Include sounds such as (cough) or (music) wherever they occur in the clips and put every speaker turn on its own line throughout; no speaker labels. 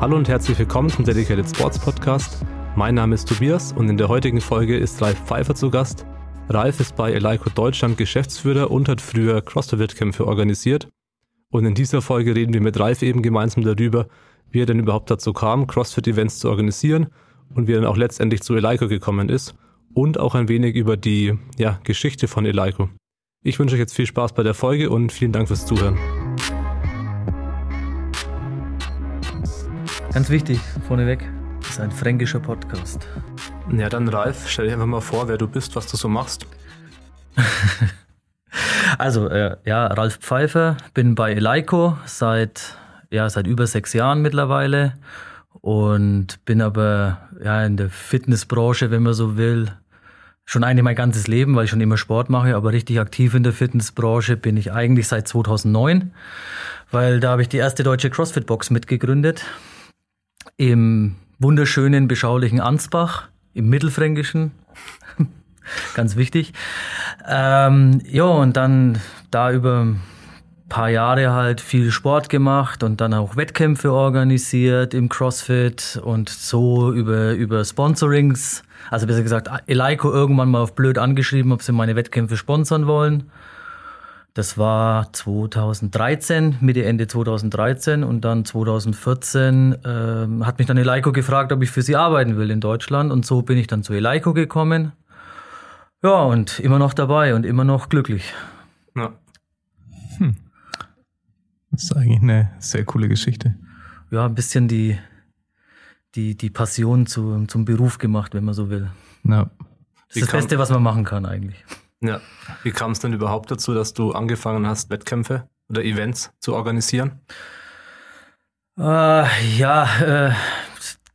Hallo und herzlich willkommen zum Dedicated Sports Podcast. Mein Name ist Tobias und in der heutigen Folge ist Ralf Pfeiffer zu Gast. Ralf ist bei Eleiko Deutschland Geschäftsführer und hat früher CrossFit-Wettkämpfe organisiert. Und in dieser Folge reden wir mit Ralf eben gemeinsam darüber, wie er denn überhaupt dazu kam, CrossFit-Events zu organisieren und wie er dann auch letztendlich zu Eleiko gekommen ist und auch ein wenig über die ja, Geschichte von Eleiko. Ich wünsche euch jetzt viel Spaß bei der Folge und vielen Dank fürs Zuhören.
Ganz wichtig, vorneweg, das ist ein fränkischer Podcast.
Ja, dann Ralf, stell dir einfach mal vor, wer du bist, was du so machst. (laughs)
also, äh, ja, Ralf Pfeiffer, bin bei Eleiko seit, ja, seit über sechs Jahren mittlerweile und bin aber ja, in der Fitnessbranche, wenn man so will, schon eigentlich mein ganzes Leben, weil ich schon immer Sport mache, aber richtig aktiv in der Fitnessbranche bin ich eigentlich seit 2009, weil da habe ich die erste deutsche CrossFit-Box mitgegründet im wunderschönen, beschaulichen Ansbach, im Mittelfränkischen. (laughs) Ganz wichtig. Ähm, ja, und dann da über paar Jahre halt viel Sport gemacht und dann auch Wettkämpfe organisiert im CrossFit und so über, über Sponsorings. Also besser gesagt, Eleiko irgendwann mal auf blöd angeschrieben, ob sie meine Wettkämpfe sponsern wollen. Das war 2013, Mitte, Ende 2013 und dann 2014 ähm, hat mich dann Eleiko gefragt, ob ich für sie arbeiten will in Deutschland und so bin ich dann zu Eleiko gekommen. Ja, und immer noch dabei und immer noch glücklich. Ja.
Hm. Das ist eigentlich eine sehr coole Geschichte.
Ja, ein bisschen die, die, die Passion zu, zum Beruf gemacht, wenn man so will. Ja. Das ist das Beste, was man machen kann eigentlich.
Ja. Wie kam es denn überhaupt dazu, dass du angefangen hast, Wettkämpfe oder Events zu organisieren?
Äh, ja, äh,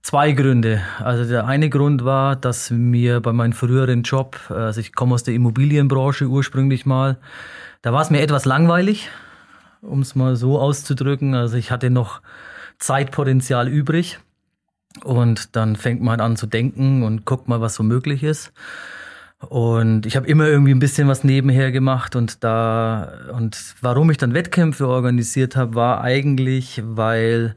zwei Gründe. Also der eine Grund war, dass mir bei meinem früheren Job, also ich komme aus der Immobilienbranche ursprünglich mal, da war es mir etwas langweilig, um es mal so auszudrücken. Also ich hatte noch Zeitpotenzial übrig. Und dann fängt man an zu denken und guckt mal, was so möglich ist. Und ich habe immer irgendwie ein bisschen was nebenher gemacht und da und warum ich dann Wettkämpfe organisiert habe, war eigentlich, weil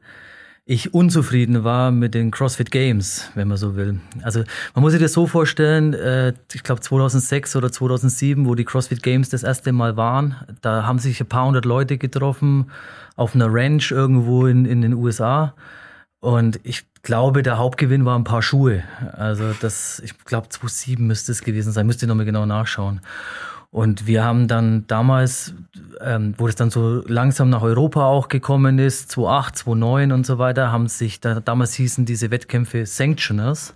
ich unzufrieden war mit den CrossFit Games, wenn man so will. Also man muss sich das so vorstellen, äh, ich glaube 2006 oder 2007, wo die CrossFit Games das erste Mal waren, da haben sich ein paar hundert Leute getroffen auf einer Ranch irgendwo in, in den USA. Und ich glaube, der Hauptgewinn war ein paar Schuhe. Also das, ich glaube 2007 müsste es gewesen sein, müsste ich nochmal genau nachschauen. Und wir haben dann damals, ähm, wo es dann so langsam nach Europa auch gekommen ist, 2008, 2009 und so weiter, haben sich, da, damals hießen diese Wettkämpfe Sanctioners.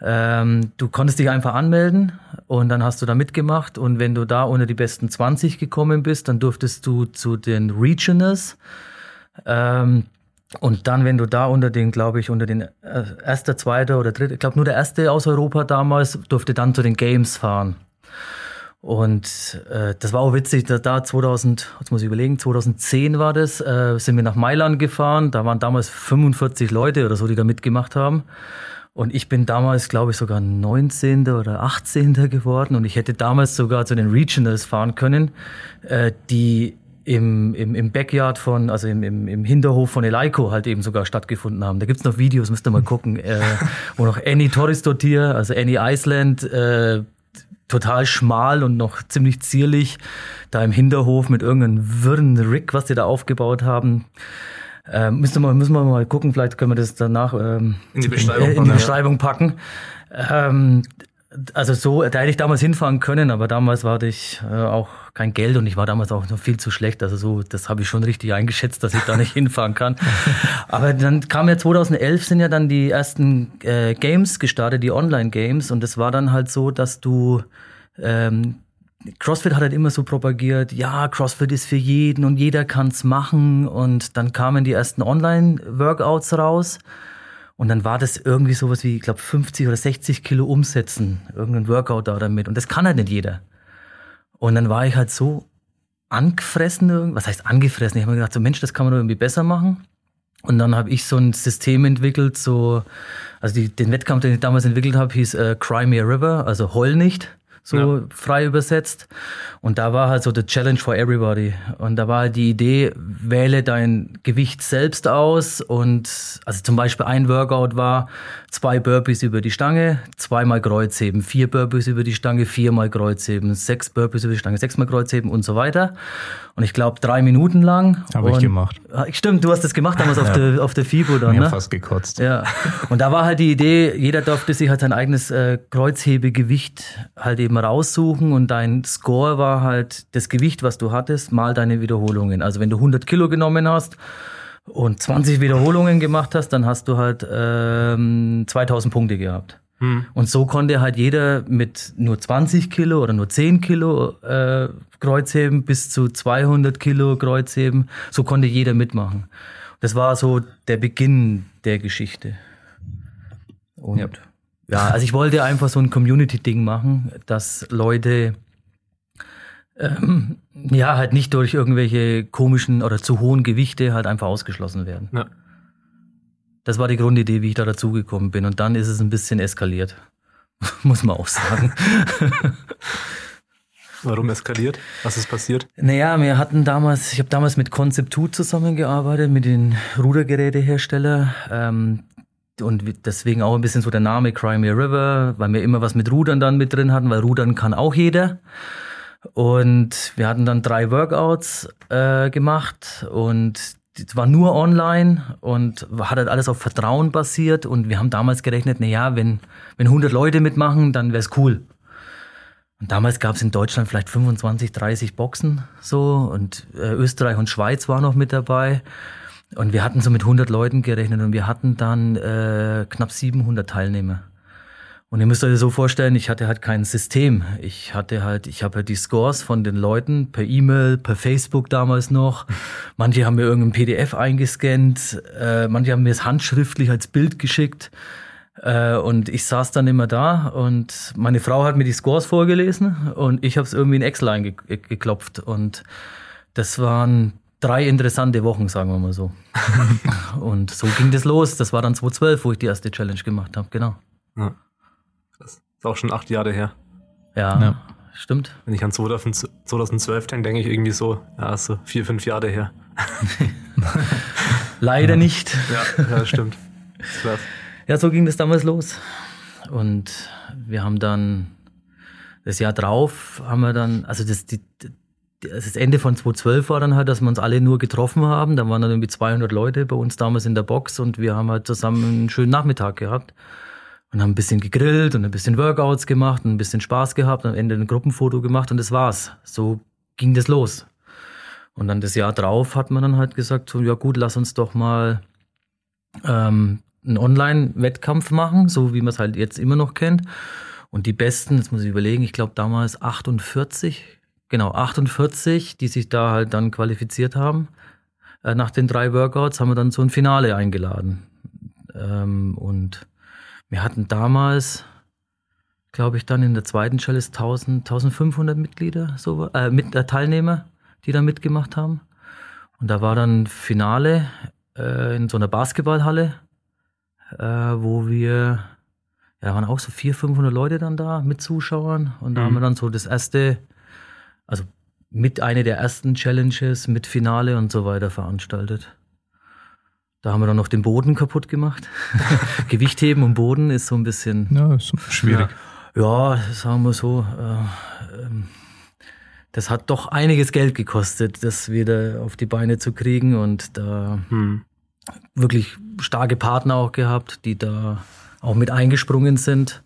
Ähm, du konntest dich einfach anmelden und dann hast du da mitgemacht und wenn du da unter die besten 20 gekommen bist, dann durftest du zu den Regioners. Ähm, und dann, wenn du da unter den, glaube ich, unter den äh, erster, zweiter oder dritter, ich glaube nur der erste aus Europa damals, durfte dann zu den Games fahren. Und äh, das war auch witzig, da, da 2000, jetzt muss ich überlegen, 2010 war das, äh, sind wir nach Mailand gefahren. Da waren damals 45 Leute oder so, die da mitgemacht haben. Und ich bin damals, glaube ich, sogar 19. oder 18. geworden. Und ich hätte damals sogar zu den Regionals fahren können, äh, die im, im, im Backyard von, also im, im, im Hinterhof von Eleiko halt eben sogar stattgefunden haben. Da gibt's noch Videos, müsst ihr mal gucken, äh, wo noch Annie Torres dort hier, also Annie Iceland, äh, total schmal und noch ziemlich zierlich, da im Hinterhof mit irgendeinem wirren Rig, was die da aufgebaut haben. Ähm, müssen, wir, müssen wir mal gucken, vielleicht können wir das danach ähm, in die Beschreibung, in, in die Beschreibung packen. Ähm, also so, da hätte ich damals hinfahren können, aber damals war ich äh, auch kein Geld und ich war damals auch noch viel zu schlecht. Also so, das habe ich schon richtig eingeschätzt, dass ich da nicht (laughs) hinfahren kann. (laughs) Aber dann kam ja 2011 sind ja dann die ersten äh, Games gestartet, die Online-Games und es war dann halt so, dass du ähm, CrossFit hat halt immer so propagiert, ja, CrossFit ist für jeden und jeder kann's machen und dann kamen die ersten Online-Workouts raus und dann war das irgendwie sowas wie, ich glaube, 50 oder 60 Kilo umsetzen, irgendein Workout da damit. Und das kann halt nicht jeder. Und dann war ich halt so angefressen, was heißt angefressen? Ich habe mir gedacht, so Mensch, das kann man doch irgendwie besser machen. Und dann habe ich so ein System entwickelt, so, also die, den Wettkampf, den ich damals entwickelt habe, hieß äh, Cry Me River, also heul nicht so ja. frei übersetzt. Und da war halt so the challenge for everybody. Und da war halt die Idee, wähle dein Gewicht selbst aus. Und also zum Beispiel ein Workout war zwei Burpees über die Stange, zweimal Kreuzheben, vier Burpees über die Stange, viermal Kreuzheben, sechs Burpees über die Stange, sechsmal Kreuzheben und so weiter. Und ich glaube drei Minuten lang.
Habe ich gemacht.
Ah, stimmt, du hast das gemacht damals auf, (laughs) der, auf der FIBO dann,
Mir
ne?
fast gekotzt.
Ja. Und da war halt die Idee, jeder durfte sich halt sein eigenes äh, Kreuzhebegewicht halt eben raussuchen und dein Score war halt das Gewicht, was du hattest, mal deine Wiederholungen. Also wenn du 100 Kilo genommen hast und 20 Wiederholungen gemacht hast, dann hast du halt ähm, 2000 Punkte gehabt. Hm. Und so konnte halt jeder mit nur 20 Kilo oder nur 10 Kilo äh, Kreuzheben bis zu 200 Kilo Kreuzheben, so konnte jeder mitmachen. Das war so der Beginn der Geschichte. Und ja. ja, also ich wollte einfach so ein Community-Ding machen, dass Leute ähm, ja halt nicht durch irgendwelche komischen oder zu hohen Gewichte halt einfach ausgeschlossen werden. Ja. Das war die Grundidee, wie ich da dazugekommen bin. Und dann ist es ein bisschen eskaliert. (laughs) Muss man auch sagen. (laughs)
Warum eskaliert? Was ist passiert?
Naja, wir hatten damals, ich habe damals mit Concept 2 zusammengearbeitet, mit den Rudergerätehersteller. Ähm, und deswegen auch ein bisschen so der Name Crimea River, weil wir immer was mit Rudern dann mit drin hatten, weil Rudern kann auch jeder. Und wir hatten dann drei Workouts äh, gemacht und es war nur online und hat halt alles auf Vertrauen basiert und wir haben damals gerechnet, na ja, wenn, wenn 100 Leute mitmachen, dann wäre es cool. Und damals gab es in Deutschland vielleicht 25, 30 Boxen so und äh, Österreich und Schweiz waren noch mit dabei. Und wir hatten so mit 100 Leuten gerechnet und wir hatten dann äh, knapp 700 Teilnehmer. Und ihr müsst euch so vorstellen, ich hatte halt kein System. Ich hatte halt, ich habe halt die Scores von den Leuten per E-Mail, per Facebook damals noch. Manche haben mir irgendein PDF eingescannt, äh, manche haben mir es handschriftlich als Bild geschickt. Äh, und ich saß dann immer da und meine Frau hat mir die Scores vorgelesen und ich habe es irgendwie in Excel eingeklopft. Und das waren drei interessante Wochen, sagen wir mal so. (laughs) und so ging das los. Das war dann 2012, wo ich die erste Challenge gemacht habe, genau.
Ja. Das ist auch schon acht Jahre her.
Ja, ja. stimmt.
Wenn ich an 2012 denke, denke ich irgendwie so, ja, so vier, fünf Jahre her. (laughs)
Leider nicht.
Ja, ja stimmt.
Das ja, so ging das damals los. Und wir haben dann das Jahr drauf, haben wir dann, also das, die, das Ende von 2012 war dann halt, dass wir uns alle nur getroffen haben. Da waren dann irgendwie 200 Leute bei uns damals in der Box und wir haben halt zusammen einen schönen Nachmittag gehabt und haben ein bisschen gegrillt und ein bisschen Workouts gemacht und ein bisschen Spaß gehabt am Ende ein Gruppenfoto gemacht und das war's. So ging das los. Und dann das Jahr drauf hat man dann halt gesagt, so, ja gut, lass uns doch mal ähm, einen Online-Wettkampf machen, so wie man es halt jetzt immer noch kennt. Und die Besten, jetzt muss ich überlegen, ich glaube damals 48, genau, 48, die sich da halt dann qualifiziert haben. Äh, nach den drei Workouts haben wir dann so ein Finale eingeladen. Ähm, und wir hatten damals, glaube ich, dann in der zweiten Challenge 1000, 1500 Mitglieder, so, äh, mit, äh, Teilnehmer, die da mitgemacht haben. Und da war dann Finale äh, in so einer Basketballhalle äh, wo wir, ja, waren auch so 400, 500 Leute dann da mit Zuschauern und da mhm. haben wir dann so das erste, also mit einer der ersten Challenges mit Finale und so weiter veranstaltet. Da haben wir dann noch den Boden kaputt gemacht. (laughs) Gewichtheben und Boden ist so ein bisschen.
Ja, ist schwierig.
Ja, ja sagen wir so. Äh, ähm, das hat doch einiges Geld gekostet, das wieder auf die Beine zu kriegen und da hm wirklich starke Partner auch gehabt, die da auch mit eingesprungen sind.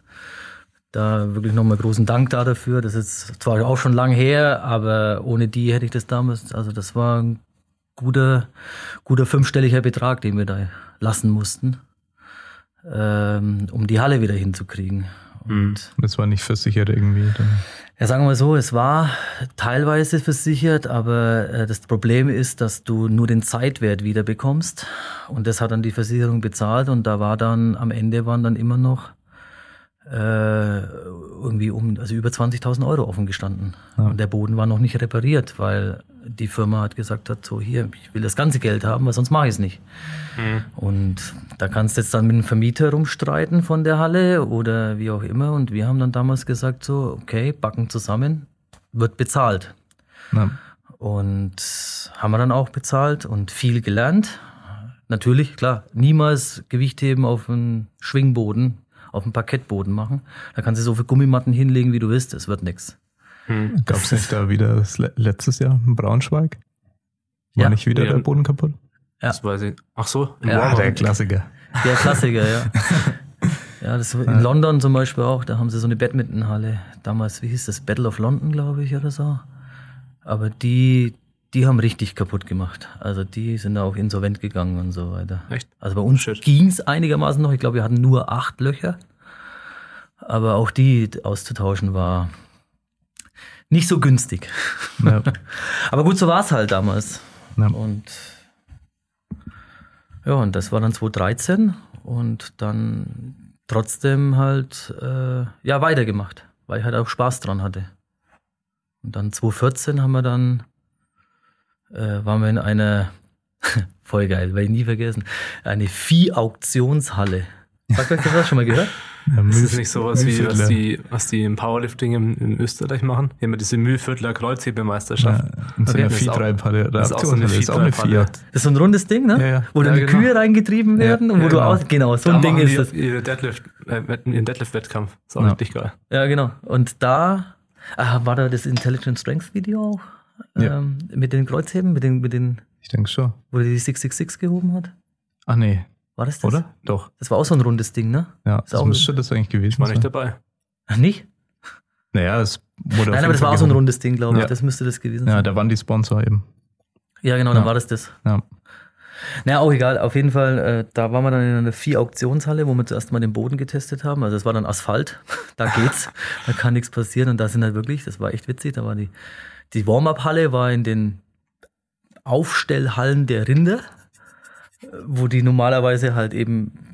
Da wirklich nochmal großen Dank da dafür. Das ist zwar auch schon lang her, aber ohne die hätte ich das damals, also das war ein guter, guter fünfstelliger Betrag, den wir da lassen mussten, ähm, um die Halle wieder hinzukriegen.
Und das war nicht versichert irgendwie. Dann.
Ja, sagen wir mal so, es war teilweise versichert, aber äh, das Problem ist, dass du nur den Zeitwert wieder bekommst. Und das hat dann die Versicherung bezahlt und da war dann am Ende waren dann immer noch äh, irgendwie um, also über 20.000 Euro offen gestanden.
Ja.
Und der Boden war noch nicht repariert, weil die Firma hat gesagt hat, so hier, ich will das ganze Geld haben, weil sonst mache ich es nicht. Und da kannst du jetzt dann mit dem Vermieter rumstreiten von der Halle oder wie auch immer. Und wir haben dann damals gesagt so, okay, backen zusammen, wird bezahlt.
Ja.
Und haben wir dann auch bezahlt und viel gelernt. Natürlich, klar, niemals Gewichtheben auf einen Schwingboden, auf einen Parkettboden machen. Da kannst du so viele Gummimatten hinlegen, wie du willst, es wird nichts.
Gab es nicht da wieder das le letztes Jahr in Braunschweig? War
Ja.
nicht wieder
Ja.
der Boden kaputt?
Ja.
Das weiß ich. Ach so,
Ja,
Warm-up.
der Klassiker.
Der Klassiker, ja. (laughs) Ja, das in London zum Beispiel auch, da haben sie so eine Badmintonhalle. Damals, wie hieß das? Battle of London, glaube ich, oder so. Aber die, die haben richtig kaputt gemacht. Also die sind da auch insolvent gegangen und so weiter.
Echt?
Also bei uns ging es einigermaßen noch. Ich glaube, wir hatten nur acht Löcher. Aber auch die auszutauschen war nicht so günstig.
Ja. (laughs)
Aber gut, so war es halt damals.
Ja.
Und ja, und das war dann 2013 und dann trotzdem halt äh, ja weitergemacht, weil ich halt auch Spaß dran hatte. Und dann 2014 haben wir dann äh, waren wir in einer (laughs) voll geil, werde ich nie vergessen, eine Vieh-Auktionshalle. Sagt euch das schon mal gehört?
Ja,
Ist das nicht sowas wie, was die, was die im Powerlifting im, in Österreich machen? Die haben ja diese Mühlviertler Kreuzhebemeisterschaft.
Ja, in so
Okay,
einer
das ist auch-
Viehtreibhalle
das ist auch so eine
auch eine
Viehtreibhalle.
Fiat.
Das ist so ein rundes Ding, ne?
Ja, ja.
Wo dann
Ja,
die
genau.
Kühe reingetrieben werden und wo
ja,
du
genau.
aus. Genau, so
Da
ein Ding ist das.
Ihre Deadlift, äh, ihren Deadlift-Wettkampf. Ist auch
Ja.
richtig geil.
Ja, genau. Und da ah, war da das Intelligent Strength Video auch
Ja.
ähm, mit den Kreuzheben, mit den, mit den,
Ich denke schon.
wo er die 666 gehoben hat.
Ach nee,
War das das?
oder? Doch.
Das war auch so ein rundes Ding, ne?
Ja,
Ist
das
auch-
müsste das eigentlich gewesen
War nicht
sein.
dabei.
Ach, nicht?
Naja, es wurde
Nein, aber das
Fall
war auch so ein rundes Ding, glaube ich.
Ja.
Das müsste das gewesen
Ja,
sein.
da waren die Sponsor eben.
Ja, genau, dann
Ja.
war das das.
Ja.
Naja, auch egal. Auf jeden Fall, äh, da waren wir dann in einer Vier-Auktionshalle, wo wir zuerst mal den Boden getestet haben. Also das war dann Asphalt. (laughs) Da geht's. da kann nichts passieren. Und da sind halt wirklich, das war echt witzig, da war die, die Warm-Up-Halle war in den Aufstellhallen der Rinder, wo die normalerweise halt eben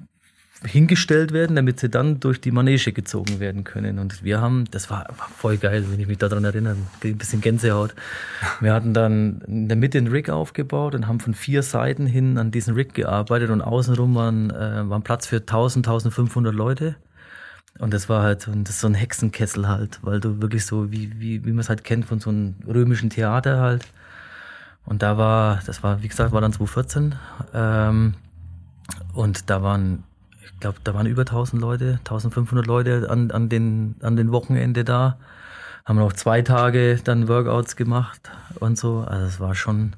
hingestellt werden, damit sie dann durch die Manege gezogen werden können. Und wir haben, das war, voll geil, wenn ich mich daran erinnere, ein bisschen Gänsehaut. Wir hatten dann in der Mitte einen Rig aufgebaut und haben von vier Seiten hin an diesen Rig gearbeitet und außenrum waren, äh, waren Platz für 1000, 1500 Leute. Und das war halt so ein, das ist so ein Hexenkessel halt, weil du wirklich so, wie, wie, wie man es halt kennt von so einem römischen Theater halt. Und da war, das war, wie gesagt, war dann 2014. Ähm, und da waren, ich glaube, da waren über 1000 Leute, 1500 Leute an, an, den, an den Wochenende da. Haben noch zwei Tage dann Workouts gemacht und so. Also es war schon,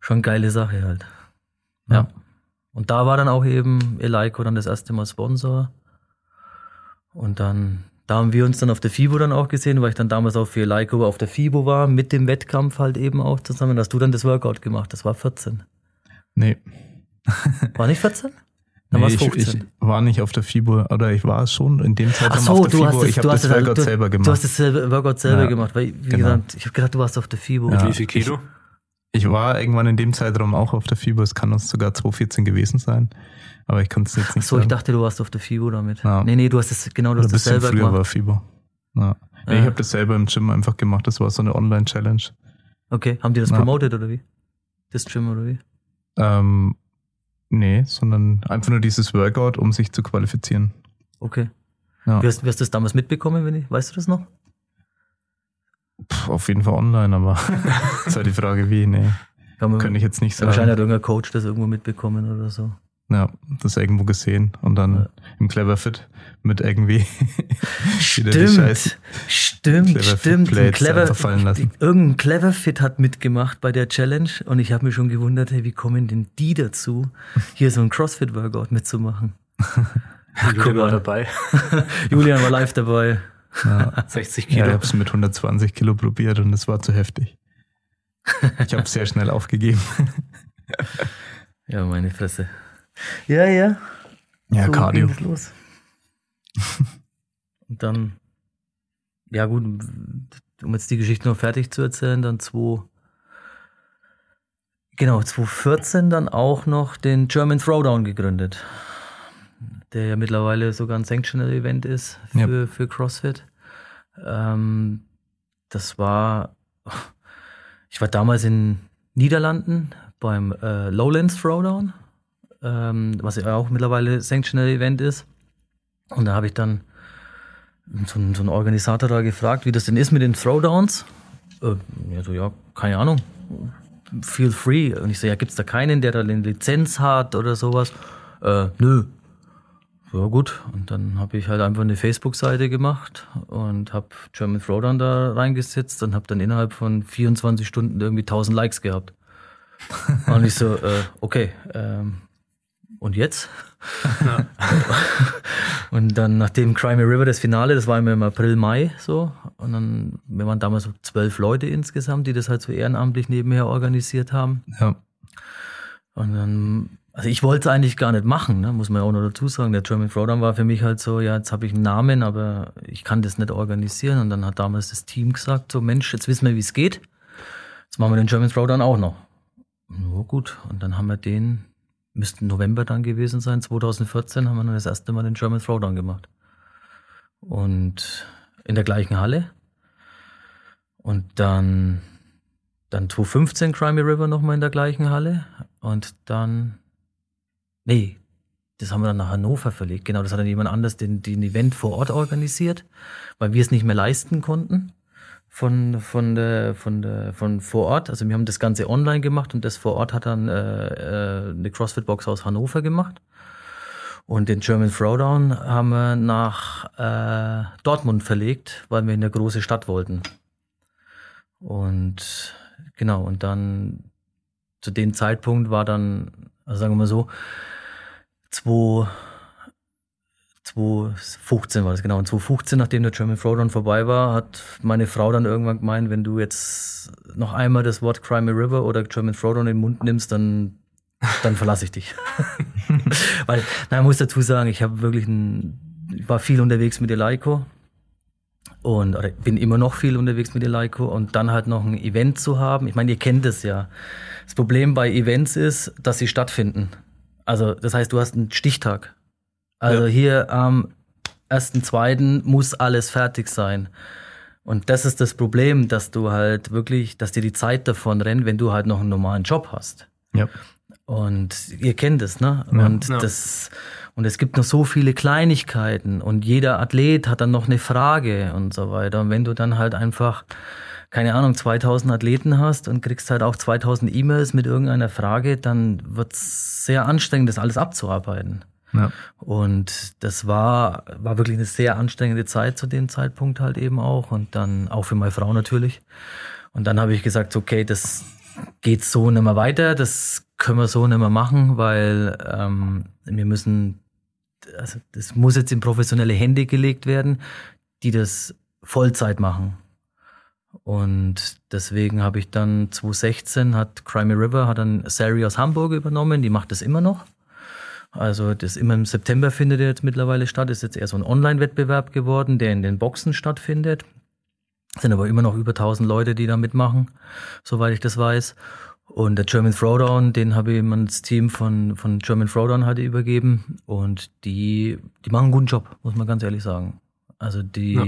schon eine geile Sache halt. Ja. Und da war dann auch eben Eleiko dann das erste Mal Sponsor. Und dann, da haben wir uns dann auf der FIBO dann auch gesehen, weil ich dann damals auch für Eleiko auf der FIBO war, mit dem Wettkampf halt eben auch zusammen. Da hast du dann das Workout gemacht, das war 14.
Nee. (laughs)
War nicht 14? Dann
nee
war es
ich,
15.
ich war nicht auf der FIBO, oder ich war es schon in dem
Ach
Zeitraum
so,
auf der
du
FIBO.
hast, das,
ich
du
habe
hast
das
das,
Workout
du,
selber gemacht.
Du hast das selber, Workout selber
Ja,
gemacht, weil, wie
genau.
gesagt, ich habe gedacht, du warst auf der FIBO.
Ja.
Wie viel Kilo?
Ich war irgendwann in dem Zeitraum auch auf der FIBO. Es kann uns sogar 2014 gewesen sein. Aber ich kann es jetzt
Ach
nicht
so, ich dachte, du warst auf der FIBO damit.
Ja.
Nee, nee, du hast es, genau, das selber
früher
gemacht.
war FIBO. Ja. Nee,
Ja.
Ich habe das selber im Gym einfach gemacht. Das war so eine Online-Challenge.
Okay, haben die das
Ja.
promoted oder wie? Das Gym oder wie?
Ähm, nee, sondern einfach nur dieses Workout, um sich zu qualifizieren.
Okay.
Ja.
Wie, hast, wie hast du das damals mitbekommen, wenn ich, weißt du das noch?
Pff, auf jeden Fall online, aber (laughs) ist halt die Frage, wie. Nee,
Kann man,
kann ich jetzt nicht sagen.
wahrscheinlich hat irgendein Coach das irgendwo mitbekommen oder so.
Ja, das irgendwo gesehen und dann
Ja.
im Clever Fit mit irgendwie (laughs) wieder die Scheiß.
Stimmt, stimmt,
Clever
stimmt. Ein Clever,
einfach fallen lassen.
irgendein Clever Fit hat mitgemacht bei der Challenge und ich habe mich schon gewundert, hey, wie kommen denn die dazu, hier so ein CrossFit-Workout mitzumachen? (laughs)
Julian
guck
war dabei. (laughs)
Julian war live dabei.
Ja,
60
ja ich
Kilo.
habe es mit 120 Kilo probiert und es war zu heftig. Ich habe sehr schnell aufgegeben.
Ja, meine Fresse. Ja, ja.
Ja,
so
Cardio.
ging los. (laughs) Und dann, ja gut, um jetzt die Geschichte noch fertig zu erzählen, dann 2, genau, 2014 dann auch noch den German Throwdown gegründet. der ja mittlerweile sogar ein Sanctional Event ist für, ja. für CrossFit. Ähm, das war, ich war damals in Niederlanden beim äh, Lowlands Throwdown, ähm, was ja auch mittlerweile Sanctional Event ist. Und da habe ich dann so, so einen Organisator da gefragt, wie das denn ist mit den Throwdowns. Äh, ja, so, ja, keine Ahnung. Feel free. Und ich so, ja, gibt's da keinen, der da eine Lizenz hat oder sowas? Äh, nö. Ja gut, und dann habe ich halt einfach eine Facebook-Seite gemacht und habe German Throwdown da reingesetzt und habe dann innerhalb von 24 Stunden irgendwie 1000 Likes gehabt. (laughs) und ich so, äh, okay, ähm, und jetzt? Ja. (laughs) und dann, nachdem Crimey River das Finale, das war immer im April, Mai so. Und dann, wir waren damals so zwölf Leute insgesamt, die das halt so ehrenamtlich nebenher organisiert haben. Ja. Und dann, also ich wollte es eigentlich gar nicht machen, ne, muss man ja auch noch dazu sagen. Der German Throwdown war für mich halt so, ja, jetzt habe ich einen Namen, aber ich kann das nicht organisieren. Und dann hat damals das Team gesagt, so Mensch, jetzt wissen wir, wie es geht. Jetzt machen wir den German Throwdown auch noch. Oh, gut. Und dann haben wir den müsste November dann gewesen sein, 2014 haben wir dann das erste Mal den German Throwdown gemacht. Und in der gleichen Halle. Und dann, dann 2015 Crimey River nochmal in der gleichen Halle. Und dann, nee, das haben wir dann nach Hannover verlegt. Genau, das hat dann jemand anders den, den Event vor Ort organisiert, weil wir es nicht mehr leisten konnten von, von, der, von, der, von vor Ort. Also wir haben das Ganze online gemacht und das vor Ort hat dann äh, äh, eine CrossFit-Box aus Hannover gemacht. Und den German Throwdown haben wir nach äh, Dortmund verlegt, weil wir in eine große Stadt wollten. Und genau, und dann zu dem Zeitpunkt war dann, also sagen wir mal so, zwei 2015 war das genau. Und 2015, nachdem der German Throwdown vorbei war, hat meine Frau dann irgendwann gemeint, wenn du jetzt noch einmal das Wort Crimey River oder German Throwdown in den Mund nimmst, dann, dann verlasse ich dich. (laughs) (laughs) Weil, na, ich muss dazu sagen, ich habe wirklich ein, ich war viel unterwegs mit Eleiko und oder bin immer noch viel unterwegs mit Eleiko und dann halt noch ein Event zu haben. Ich meine, ihr kennt es ja. Das Problem bei Events ist, dass sie stattfinden. Also, das heißt, du hast einen Stichtag. Also ja. hier am ersten, zweiten muss alles fertig sein. Und das ist das Problem, dass du halt wirklich, dass dir die Zeit davon rennt, wenn du halt noch einen normalen Job hast. Ja. Und ihr kennt es, ne? Ja. Und ja. das, und es gibt noch so viele Kleinigkeiten und jeder Athlet hat dann noch eine Frage und so weiter. Und wenn du dann halt einfach, keine Ahnung, 2000 Athleten hast und kriegst halt auch 2000 E-Mails mit irgendeiner Frage, dann wird's sehr anstrengend, das alles abzuarbeiten. Ja. Und das war, war wirklich eine sehr anstrengende Zeit zu dem Zeitpunkt halt eben auch. Und dann auch für meine Frau natürlich. Und dann habe ich gesagt, okay, das geht so nicht mehr weiter, das können wir so nicht mehr machen, weil ähm, wir müssen, also das muss jetzt in professionelle Hände gelegt werden, die das Vollzeit machen. Und deswegen habe ich dann 2016 hat Crimey River hat dann Sari aus Hamburg übernommen, die macht das immer noch. Also das immer im September findet jetzt mittlerweile statt. Ist jetzt eher so ein Online-Wettbewerb geworden, der in den Boxen stattfindet. Es sind aber immer noch über 1000 Leute, die da mitmachen, soweit ich das weiß. Und der German Throwdown, den habe ich immer das Team von, von German Throwdown hatte übergeben. Und die, die machen einen guten Job, muss man ganz ehrlich sagen. Also die, ja.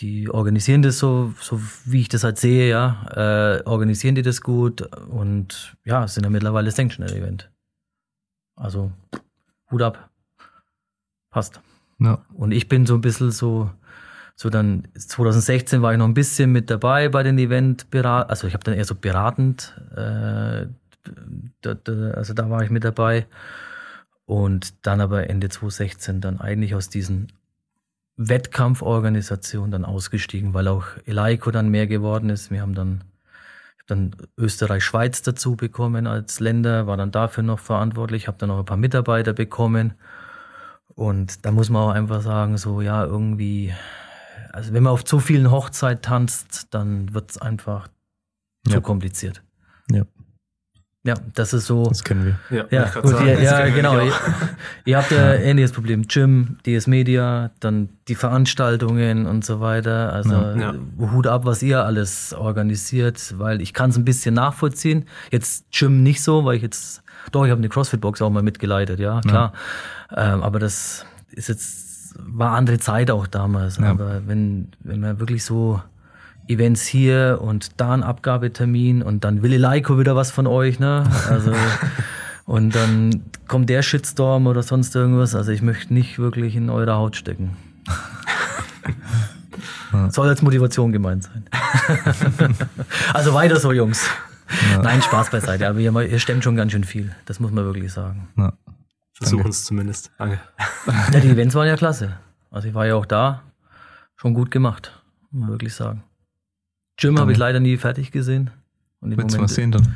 die organisieren das so, so wie ich das halt sehe, ja, äh, organisieren die das gut und ja, sind ja mittlerweile Sanctional Event. Also Hut ab. Passt. Ja. Und ich bin so ein bisschen so, so dann 2016 war ich noch ein bisschen mit dabei bei den Event berat, also ich habe dann eher so beratend, äh, da, da, also da war ich mit dabei und dann aber Ende 2016 dann eigentlich aus diesen Wettkampforganisationen dann ausgestiegen, weil auch Eleiko dann mehr geworden ist. Wir haben dann dann Österreich-Schweiz dazu bekommen als Länder, war dann dafür noch verantwortlich, habe dann noch ein paar Mitarbeiter bekommen. Und da muss man auch einfach sagen, so ja, irgendwie, also wenn man auf zu vielen Hochzeiten tanzt, dann wird es einfach ja. zu kompliziert. Ja. Ja, das ist so.
Das kennen wir.
Ja,
Ja, gut,
sagen,
ihr, ja genau. Ihr, (laughs) ihr habt ja ähnliches Problem. Gym, DS Media, dann die Veranstaltungen und so weiter. Also
Ja.
Hut ab, was ihr alles organisiert, weil ich kann es ein bisschen nachvollziehen. Jetzt Gym nicht so, weil ich jetzt, doch, ich habe eine CrossFit-Box auch mal mitgeleitet, ja, klar. Ähm, aber das ist jetzt, war andere Zeit auch damals.
Ja.
Aber wenn, wenn man wirklich so Events hier und da ein Abgabetermin und dann will Eleiko wieder was von euch, ne? Also (laughs) und dann kommt der Shitstorm oder sonst irgendwas. Also ich möchte nicht wirklich in eurer Haut stecken. (laughs) Soll als Motivation gemeint sein. (laughs) also weiter so, Jungs. Nein, Spaß beiseite. Aber ihr, ihr stemmt schon ganz schön viel. Das muss man wirklich sagen.
Ja.
Versuchen es zumindest. Danke.
Ja, die Events waren ja klasse. Also ich war ja auch da. Schon gut gemacht. Muss man wirklich sagen. Gym habe ich leider nie fertig gesehen. Und
Willst du mal sehen dann?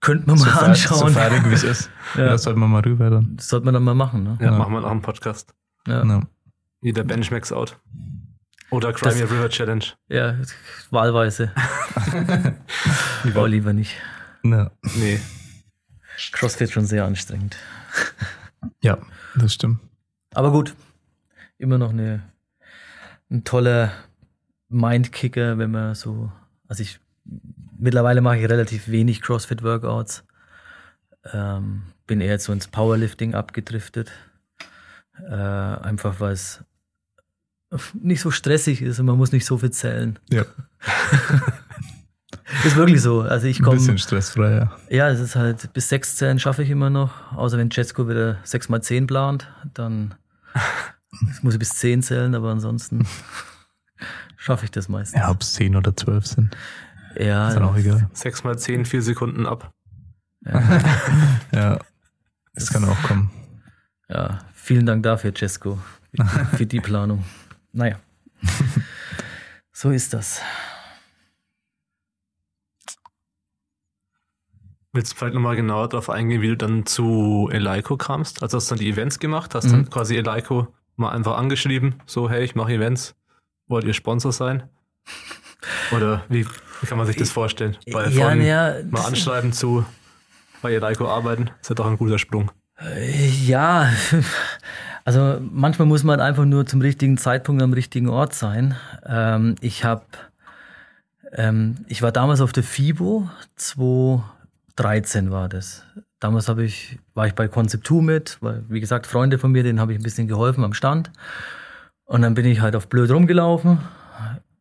könnte man
So,
mal
fer- so
anschauen.
fertig, wie es ist. (laughs)
Ja.
Ja. sollten wir mal rüber dann.
Das sollte man dann mal machen, ne?
Ja,
Ja.
machen wir nach dem Podcast.
Ja.
Ja.
Wie der Bench Max Out. Oder Crimea
Das-
River Challenge.
Ja, wahlweise. (laughs) (laughs) Aber lieber nicht.
Ja.
Nee.
CrossFit schon sehr anstrengend.
ja, das stimmt.
Aber gut, immer noch eine, ein toller Mindkicker, wenn man so, also ich, mittlerweile mache ich relativ wenig CrossFit-Workouts. Ähm, bin eher so ins Powerlifting abgedriftet. Äh, einfach weil es nicht so stressig ist und man muss nicht so viel zählen.
Ja. (laughs)
Ist wirklich so. Also ich
Ein
komme.
bisschen stressfreier.
Ja, es ist halt, bis sechs Zählen schaffe ich immer noch. Außer wenn Jetsko wieder sechs mal zehn plant, dann (laughs) muss ich bis zehn zählen, aber ansonsten schaffe ich das meistens.
Ja, ob es 10 oder 12 sind.
ja,
Ist dann auch egal.
6 mal 10, 4 Sekunden ab. (laughs)
Ja. Das kann auch kommen.
ja, vielen Dank dafür, Jetsko, für die Planung. Naja, (laughs) so ist das.
Willst du vielleicht nochmal genauer darauf eingehen, wie du dann zu Eleiko kamst? Also hast du dann die Events gemacht, hast
Mhm.
dann quasi Eleiko mal einfach angeschrieben, so hey, ich mache Events, wollt ihr Sponsor sein? Oder wie, wie kann man sich das vorstellen? Bei
Ja,
von
ja,
mal
das-
anschreiben zu bei Eleiko arbeiten, ist ja doch ein guter Sprung.
Ja, (laughs) also manchmal muss man einfach nur zum richtigen Zeitpunkt am richtigen Ort sein. Ähm, ich habe, ähm, ich war damals auf der FIBO, 2013 war das. Damals habe ich, war ich bei Concept2 mit, weil, wie gesagt, Freunde von mir, denen habe ich ein bisschen geholfen am Stand. Und dann bin ich halt auf blöd rumgelaufen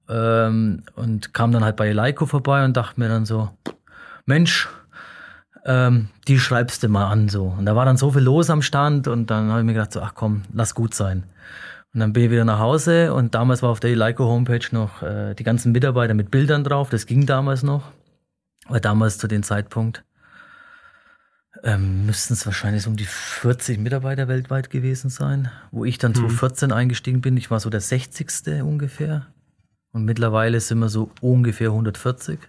ähm, und kam dann halt bei Eleiko vorbei und dachte mir dann so, Mensch, ähm, die schreibst du mal an so. Und da war dann so viel los am Stand und dann habe ich mir gedacht, so, ach komm, lass gut sein. Und dann bin ich wieder nach Hause und damals war auf der Eleiko Homepage noch äh, die ganzen Mitarbeiter mit Bildern drauf. Das ging damals noch. Aber damals zu dem Zeitpunkt ähm, müssten es wahrscheinlich so um die 40 Mitarbeiter weltweit gewesen sein, wo ich dann 2014 eingestiegen bin. Ich war so der 60. ungefähr. Und mittlerweile sind wir so ungefähr 140.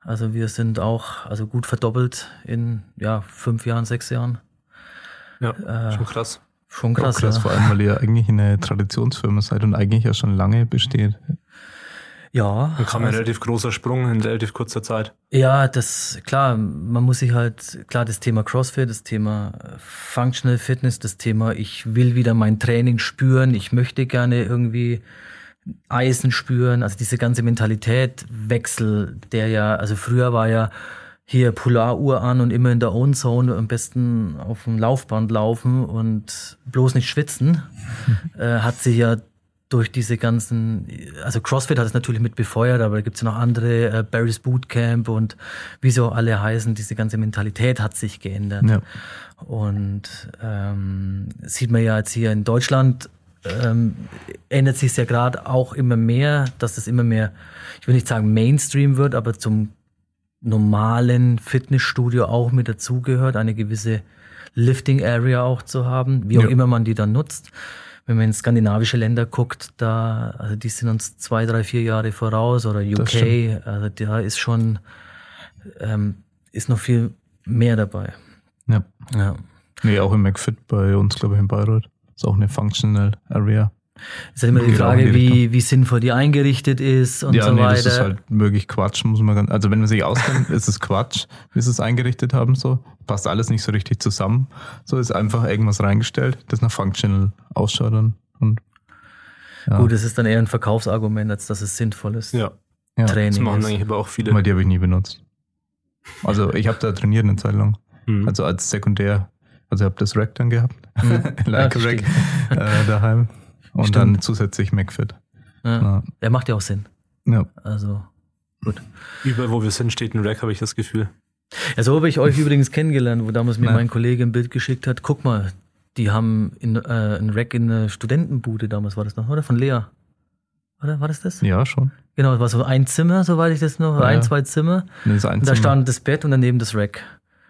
Also wir sind auch also gut verdoppelt in ja, fünf Jahren, sechs Jahren.
Ja,
Äh,
schon krass.
Schon
Krass,
krass.
krass
ja.
vor allem, weil ihr eigentlich eine Traditionsfirma seid und eigentlich ja schon lange besteht.
Ja,
Dann kam ein relativ großer Sprung in relativ kurzer Zeit.
ja, das klar, man muss sich halt klar das Thema CrossFit, das Thema äh, Functional Fitness, das Thema ich will wieder mein Training spüren, ich möchte gerne irgendwie Eisen spüren, also diese ganze Mentalität Wechsel, der ja, also früher war ja hier Polaruhr an und immer in der Own Zone am besten auf dem Laufband laufen und bloß nicht schwitzen, (laughs) äh, hat sich ja durch diese ganzen, also CrossFit hat es natürlich mit befeuert, aber da gibt es ja noch andere, äh, Barry's Bootcamp und wie so alle heißen, diese ganze Mentalität hat sich geändert.
Ja.
Und ähm, sieht man ja jetzt hier in Deutschland, ähm, ändert sich es ja gerade auch immer mehr, dass es immer mehr, ich will nicht sagen Mainstream wird, aber zum normalen Fitnessstudio auch mit dazugehört, eine gewisse Lifting Area auch zu haben, wie auch
Ja.
immer man die dann nutzt. Wenn man in skandinavische Länder guckt, da, also die sind uns zwei, drei, vier Jahre voraus oder UK, also da ist schon, ähm, ist noch viel mehr dabei.
Ja.
Ja.
Nee, auch im McFit bei uns, glaube ich, in Bayreuth. Ist auch eine Functional Area.
Ist ja immer die Frage, wie, wie sinnvoll die eingerichtet ist und
ja,
so
nee,
weiter.
das ist halt wirklich Quatsch, muss man ganz, also wenn man sich auskennt, (laughs) ist es Quatsch, wie sie es eingerichtet haben, so. Passt alles nicht so richtig zusammen. So ist einfach irgendwas reingestellt, das nach Functional ausschaut und, und ja.
Gut, es ist dann eher ein Verkaufsargument, als dass es sinnvoll ist.
Ja,
ja.
das
Training
machen
ist.
eigentlich aber auch viele.
Aber die habe ich nie benutzt. Also ich habe da trainiert eine Zeit lang.
Mhm.
Also als Sekundär. Also ich habe das Rack dann gehabt. (laughs) like
Ja,
a Rack äh, daheim. Und
Stimmt.
dann zusätzlich McFit.
Ja.
Ja.
Der macht ja auch Sinn.
Ja.
Also, gut.
Überall, wo wir sind, steht ein Rack, habe ich das Gefühl.
Ja, so habe ich euch (laughs) übrigens kennengelernt, wo damals mir
Ja.
mein Kollege ein Bild geschickt hat. Guck mal, die haben in, äh, ein Rack in einer Studentenbude damals, war das noch, oder? Von Lea. Oder war das das?
ja, schon.
Genau, es war so ein Zimmer, soweit ich das noch,
Ja,
ein, zwei Zimmer.
Das ist ein
Und da
Zimmer.
stand das Bett und daneben das Rack.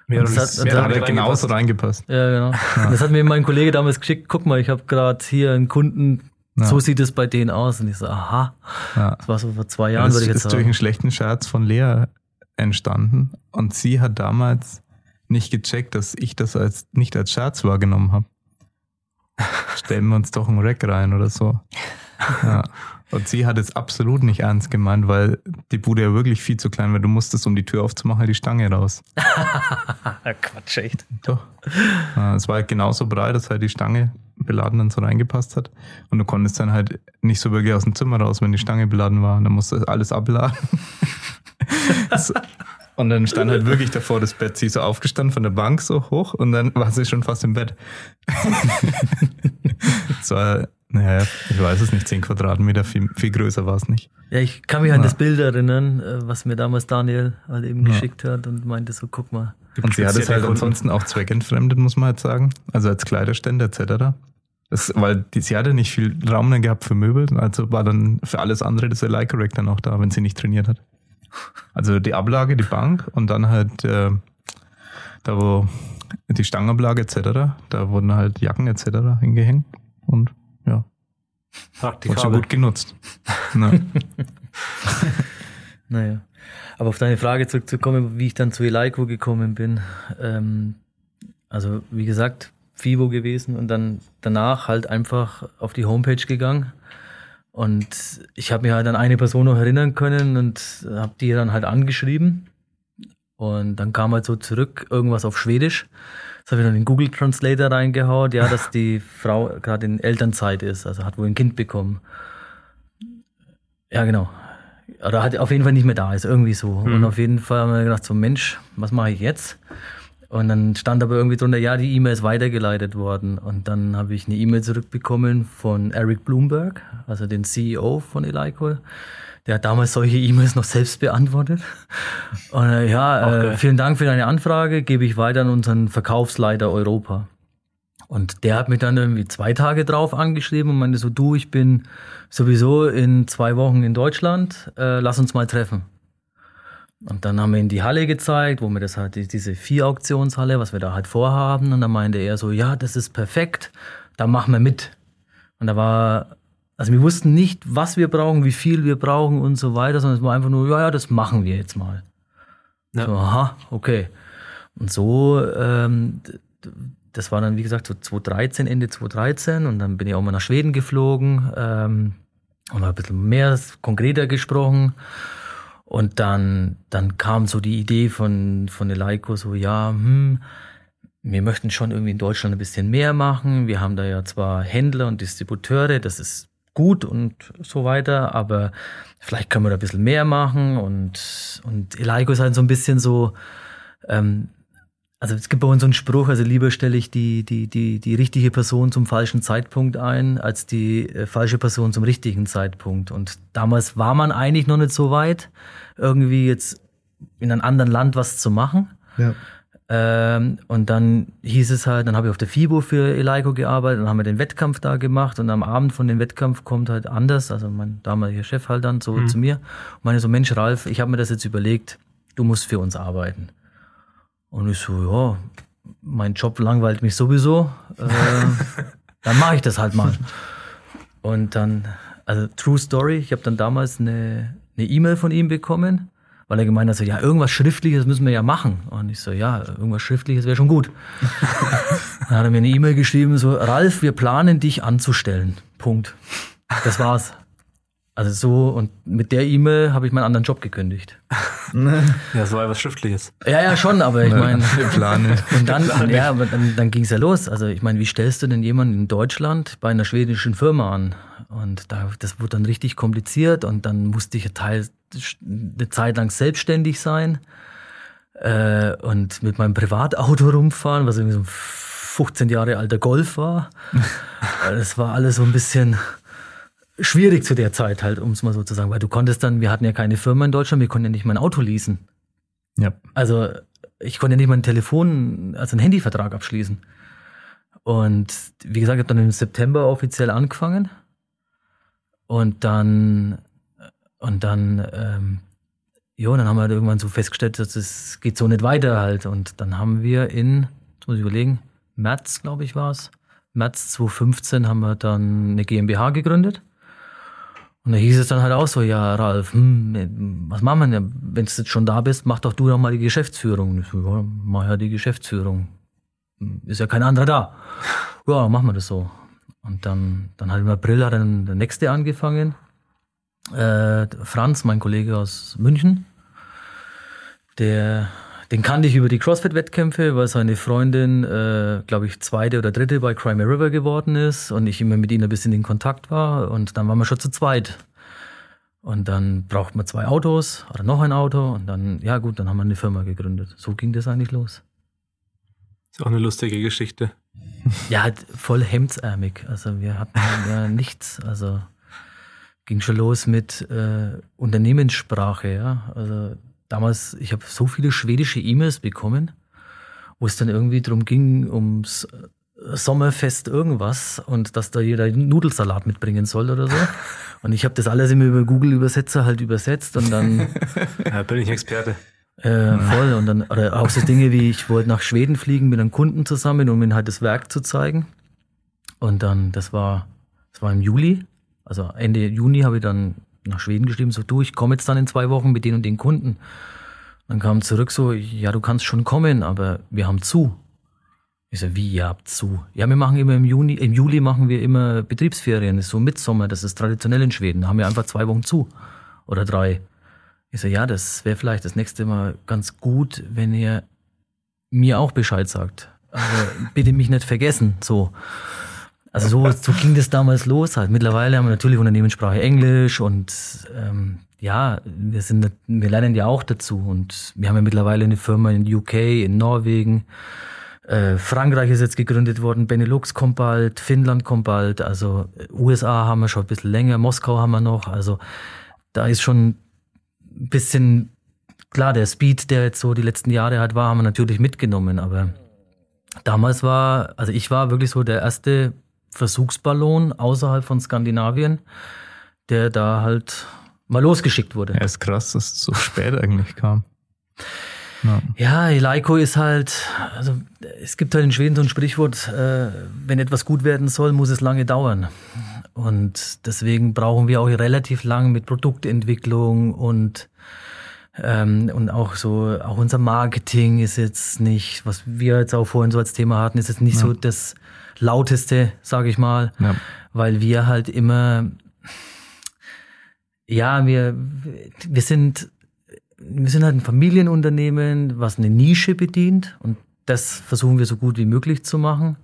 Mehr
Das hat-
mehr
hat
hat genauso reingepasst.
Ja, genau. Und Das hat mir mein Kollege damals geschickt. Guck mal, ich habe gerade hier einen Kunden,
Ja.
so sieht es bei denen aus. Und ich so, aha,
Ja.
das war so vor zwei
Ja,
Jahren,
das
würde ich jetzt
ist durch
sagen.
einen schlechten Scherz von Lea entstanden. Und sie hat damals nicht gecheckt, dass ich das als nicht als Scherz wahrgenommen habe. (laughs) Stellen wir uns doch ein Rack rein oder so. Ja. Und sie hat es absolut nicht ernst gemeint, weil die Bude ja wirklich viel zu klein war. Du musstest, um die Tür aufzumachen, die Stange raus. (laughs)
Quatsch, echt.
Doch. Es war halt genauso breit, dass halt die Stange beladen dann so reingepasst hat. Und du konntest dann halt nicht so wirklich aus dem Zimmer raus, wenn die Stange beladen war. Und dann musst du alles abladen. (laughs) So. Und dann stand halt wirklich davor das Bett. Sie ist so aufgestanden von der Bank so hoch und dann war sie schon fast im Bett. (laughs) Es war, naja, ich weiß es nicht, 10 Quadratmeter, viel, viel größer war es nicht.
Ja, ich kann mich an
Ja.
das Bild erinnern, äh, was mir damals Daniel halt eben
Ja.
geschickt hat und meinte so, guck mal.
Und sie hat es halt ansonsten auch zweckentfremdet, muss man halt sagen. Also als Kleiderständer etc. Das, weil die, sie hatte nicht viel Raum dann gehabt für Möbel, also war dann für alles andere das Rack dann auch da, wenn sie nicht trainiert hat. Also die Ablage, die Bank und dann halt äh, da wo die Stangenablage etc., da wurden halt Jacken etc. hingehängt und ja, wurde schon
Praktikabel.
gut genutzt. (laughs) (laughs)
Naja. Aber auf deine Frage zurückzukommen, wie ich dann zu Eleiko gekommen bin. Ähm, also, wie gesagt, FIBO gewesen und dann danach halt einfach auf die Homepage gegangen. Und ich habe mir halt an eine Person noch erinnern können und habe die dann halt angeschrieben. Und dann kam halt so zurück irgendwas auf Schwedisch. Das habe ich dann in den Google Translator reingehauen, ja, dass die Frau gerade in Elternzeit ist, also hat wohl ein Kind bekommen. Ja, genau. Oder hat auf jeden Fall nicht mehr da ist, irgendwie so. Und auf jeden Fall haben wir gedacht, so Mensch, was mache ich jetzt? Und dann stand aber irgendwie drunter, ja, die E-Mail ist weitergeleitet worden. Und dann habe ich eine E-Mail zurückbekommen von Eric Bloomberg, also den CEO von Eleiko. Der hat damals solche E-Mails noch selbst beantwortet. Und äh, ja, äh, vielen Dank für deine Anfrage, gebe ich weiter an unseren Verkaufsleiter Europa. Und der hat mich dann irgendwie zwei Tage drauf angeschrieben und meinte so, du, ich bin sowieso in zwei Wochen in Deutschland, äh, lass uns mal treffen. Und dann haben wir ihm die Halle gezeigt, wo wir das halt, die- diese Vier-Auktionshalle, was wir da halt vorhaben. Und dann meinte er so, ja, das ist perfekt, da machen wir mit. Und da war, also wir wussten nicht, was wir brauchen, wie viel wir brauchen und so weiter, sondern es war einfach nur, ja, ja, das machen wir jetzt mal.
Ja.
So, aha, okay. Und so, ähm, das war dann, wie gesagt, so 2013, Ende 2013 und dann bin ich auch mal nach Schweden geflogen ähm, und ein bisschen mehr konkreter gesprochen. Und dann, dann kam so die Idee von, von Eleiko, so, ja, hm, wir möchten schon irgendwie in Deutschland ein bisschen mehr machen. Wir haben da ja zwar Händler und Distributeure, das ist gut und so weiter, aber vielleicht können wir da ein bisschen mehr machen. Und, und Eleiko ist halt so ein bisschen so, ähm, also es gibt bei uns so einen Spruch, also lieber stelle ich die, die, die, die richtige Person zum falschen Zeitpunkt ein, als die äh, falsche Person zum richtigen Zeitpunkt. Und damals war man eigentlich noch nicht so weit, irgendwie jetzt in einem anderen Land was zu machen.
Ja.
Ähm, und dann hieß es halt, dann habe ich auf der FIBO für Eleiko gearbeitet, dann haben wir den Wettkampf da gemacht und am Abend von dem Wettkampf kommt halt anders, also mein damaliger Chef halt dann so zu mir und meine so, Mensch Ralf, ich habe mir das jetzt überlegt, du musst für uns arbeiten. Und ich so, ja, mein Job langweilt mich sowieso, äh, (laughs) dann mache ich das halt mal. Und dann, also True Story, ich habe dann damals eine eine E-Mail von ihm bekommen, weil er gemeint hat, so, ja, irgendwas Schriftliches müssen wir ja machen. Und ich so, ja, irgendwas Schriftliches wäre schon gut. (laughs) dann hat er mir eine E-Mail geschrieben, so, Ralf, wir planen dich anzustellen. Punkt. Das war's. Also so, und mit der E-Mail habe ich meinen anderen Job gekündigt.
ja, so war was Schriftliches.
Ja, ja, schon, aber ich meine.
Plane.
Und dann, ja, aber dann, dann ging es ja los. Also ich meine, wie stellst du denn jemanden in Deutschland bei einer schwedischen Firma an? Und da, das wurde dann richtig kompliziert und dann musste ich Teil, eine Zeit lang selbstständig sein äh, und mit meinem Privatauto (laughs) rumfahren, was irgendwie so ein 15 Jahre alter Golf war. (laughs) das war alles so ein bisschen schwierig zu der Zeit halt, um es mal so zu sagen, weil du konntest dann, wir hatten ja keine Firma in Deutschland, wir konnten ja nicht mein Auto leasen.
Ja.
Also ich konnte ja nicht mein Telefon, also einen Handyvertrag abschließen. Und wie gesagt, ich habe dann im September offiziell angefangen. Und dann, und dann, ähm, ja, dann haben wir halt irgendwann so festgestellt, dass es geht so nicht weiter halt. Und dann haben wir in, jetzt muss ich überlegen, März, glaube ich, war es. März 2015 haben wir dann eine GmbH gegründet. Und da hieß es dann halt auch so, ja, Ralf, hm, was machen wir denn? Wenn du jetzt schon da bist, mach doch du doch mal die Geschäftsführung. Ich so, ja, mach ja die Geschäftsführung. Ist ja kein anderer da. Ja, machen wir das so. Und dann, dann hat im April hat dann der nächste angefangen. Äh, Franz, mein Kollege aus München, der den kannte ich über die CrossFit-Wettkämpfe, weil seine Freundin, äh, glaube ich, zweite oder dritte bei Crimea River geworden ist und ich immer mit ihm ein bisschen in Kontakt war. Und dann waren wir schon zu zweit. Und dann braucht man zwei Autos oder noch ein Auto und dann, ja gut, dann haben wir eine Firma gegründet. So ging das eigentlich los.
Ist auch eine lustige Geschichte. (laughs)
Ja, halt voll hemdsärmig. Also wir hatten ja (laughs) nichts. Also ging schon los mit äh, Unternehmenssprache, ja. Also damals, ich habe so viele schwedische E-Mails bekommen, wo es dann irgendwie darum ging, ums äh, Sommerfest irgendwas und dass da jeder Nudelsalat mitbringen soll oder so. (laughs) Und ich habe das alles immer über Google Übersetzer halt übersetzt und dann.
ja, bin ich Experte.
Äh, voll. Und dann, oder auch so Dinge wie, ich wollte nach Schweden fliegen mit einem Kunden zusammen, um ihm halt das Werk zu zeigen. Und dann, das war, das war im Juli. Also Ende Juni habe ich dann nach Schweden geschrieben, so du, ich komme jetzt dann in zwei Wochen mit den und den Kunden. Dann kam zurück so, ja, du kannst schon kommen, aber wir haben zu. Ich so, wie, ihr habt zu? Ja, wir machen immer im Juni, im Juli machen wir immer Betriebsferien, das ist so Mitsommer, das ist traditionell in Schweden, da haben wir einfach zwei Wochen zu. Oder drei. Ich so, ja, das wäre vielleicht das nächste Mal ganz gut, wenn ihr mir auch Bescheid sagt. Also (laughs) bitte mich nicht vergessen, so. Also so, so ging das damals los halt. Mittlerweile haben wir natürlich Unternehmenssprache Englisch und ähm, ja, wir sind, wir lernen ja auch dazu und wir haben ja mittlerweile eine Firma in UK, in Norwegen. Äh, Frankreich ist jetzt gegründet worden, Benelux kommt bald, Finnland kommt bald, also USA haben wir schon ein bisschen länger, Moskau haben wir noch, also da ist schon bisschen, klar, der Speed, der jetzt so die letzten Jahre halt war, haben wir natürlich mitgenommen, aber damals war, also ich war wirklich so der erste Versuchsballon außerhalb von Skandinavien, der da halt mal losgeschickt wurde.
Ja, ist krass, dass es so spät eigentlich kam.
Ja, ja Eleiko ist halt, also es gibt halt in Schweden so ein Sprichwort, äh, wenn etwas gut werden soll, muss es lange dauern. Und deswegen brauchen wir auch relativ lang mit Produktentwicklung und ähm, und auch so, auch unser Marketing ist jetzt nicht, was wir jetzt auch vorhin so als Thema hatten, ist jetzt nicht ja. so das lauteste, sage ich mal, ja. weil wir halt immer, ja, wir, wir sind, wir sind halt ein Familienunternehmen, was eine Nische bedient und das versuchen wir so gut wie möglich zu machen.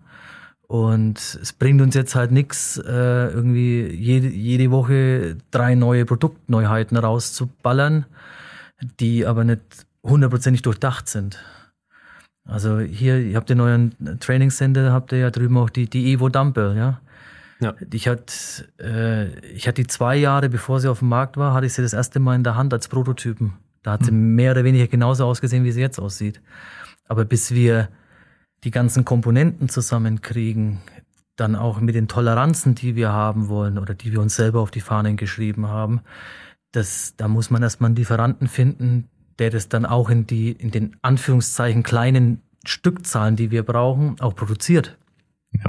Und es bringt uns jetzt halt nichts, äh, irgendwie jede, jede Woche drei neue Produktneuheiten rauszuballern, die aber nicht hundertprozentig durchdacht sind. Also hier, ihr habt den neuen Trainingscenter, habt ihr ja drüben auch die, die Evo Dumbbell, ja. Ja. Ich hatte, äh, ich hatte die zwei Jahre, bevor sie auf dem Markt war, hatte ich sie das erste Mal in der Hand als Prototypen. Da hat sie mehr oder weniger genauso ausgesehen, wie sie jetzt aussieht. Aber bis wir die ganzen Komponenten zusammenkriegen, dann auch mit den Toleranzen, die wir haben wollen oder die wir uns selber auf die Fahnen geschrieben haben, das, da muss man erstmal einen Lieferanten finden, der das dann auch in die, in den Anführungszeichen kleinen Stückzahlen, die wir brauchen, auch produziert. Ja.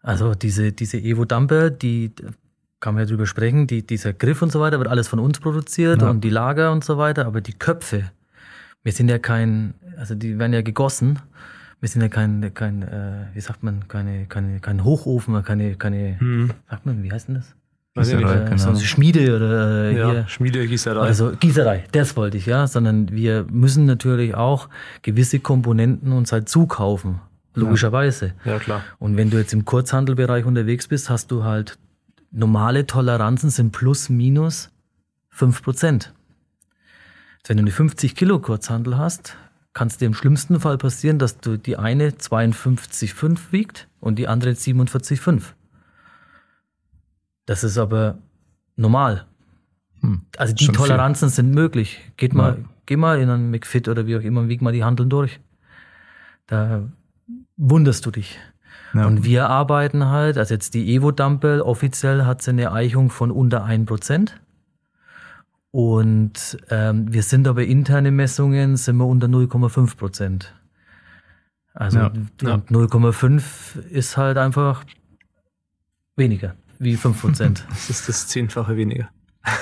Also diese, diese Evo Dumper, die, kann man ja drüber sprechen, die, dieser Griff und so weiter wird alles von uns produziert
Ja.
und die Lager und so weiter, aber die Köpfe, wir sind ja kein, also die werden ja gegossen. Wir sind ja kein, kein äh, wie sagt man, keine, keine, kein Hochofen, keine, keine,
Hm.
sagt man, wie heißt denn das?
Weiß ich
Gießerei,
nicht.
So eine. Schmiede oder äh,
Ja,
hier.
Schmiede, Gießerei.
Also Gießerei, das wollte ich, ja, sondern wir müssen natürlich auch gewisse Komponenten uns halt zukaufen, logischerweise.
ja, klar.
Und wenn du jetzt im Kurzhandelbereich unterwegs bist, hast du halt normale Toleranzen sind plus minus 5%. Jetzt, wenn du eine 50 Kilo Kurzhandel hast, kann es dir im schlimmsten Fall passieren, dass du die eine 52,5 wiegt und die andere 47,5. Das ist aber normal.
Hm.
Also die
Schon viel.
Toleranzen sind möglich. Geht mal,
Ja.
geh mal in einen McFit oder wie auch immer und wieg mal die Handeln durch. Da wunderst du dich.
Ja.
Und wir arbeiten halt, also jetzt die Evo Dumbbell, offiziell hat sie eine Eichung von unter 1%. Und ähm, wir sind aber interne Messungen, sind wir unter 0,5 Prozent. Also
Ja,
und
ja.
0,5 ist halt einfach weniger wie 5 Prozent. (laughs)
Das ist das Zehnfache weniger.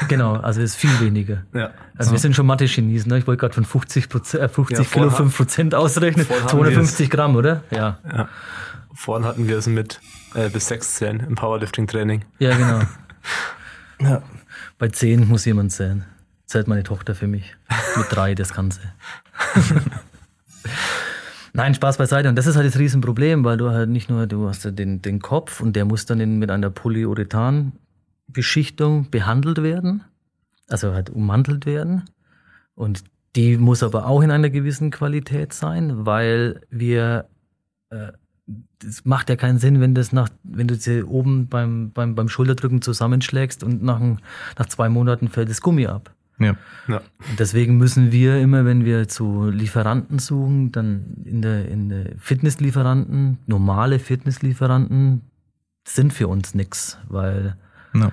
genau, also ist viel weniger.
Ja.
Also wir sind schon Mathe-Genies, ne? Ich wollte gerade von 50, Proze- äh, 50
Ja,
Kilo
vorher-
5 Prozent ausrechnen.
vorher haben
250 Gramm, oder? Ja,
ja. Vorhin hatten wir es mit äh, bis sechs Zählen im Powerlifting-Training.
ja genau. (laughs)
Ja.
Bei 10 muss jemand zählen. Zählt meine Tochter für mich. Mit drei das Ganze. (laughs) Nein, Spaß beiseite. Und das ist halt das Riesenproblem, weil du halt nicht nur, du hast ja den, den Kopf und der muss dann in, mit einer Polyurethan-Beschichtung behandelt werden. Also halt ummantelt werden. Und die muss aber auch in einer gewissen Qualität sein, weil wir, äh, das macht ja keinen Sinn, wenn das nach, wenn du sie oben beim, beim, beim Schulterdrücken zusammenschlägst und nach, ein- nach zwei Monaten fällt das Gummi ab.
Ja.
Ja.
Und deswegen müssen wir immer, wenn wir zu Lieferanten suchen, dann in der, in der Fitnesslieferanten, normale Fitnesslieferanten sind für uns nix, weil
Ja.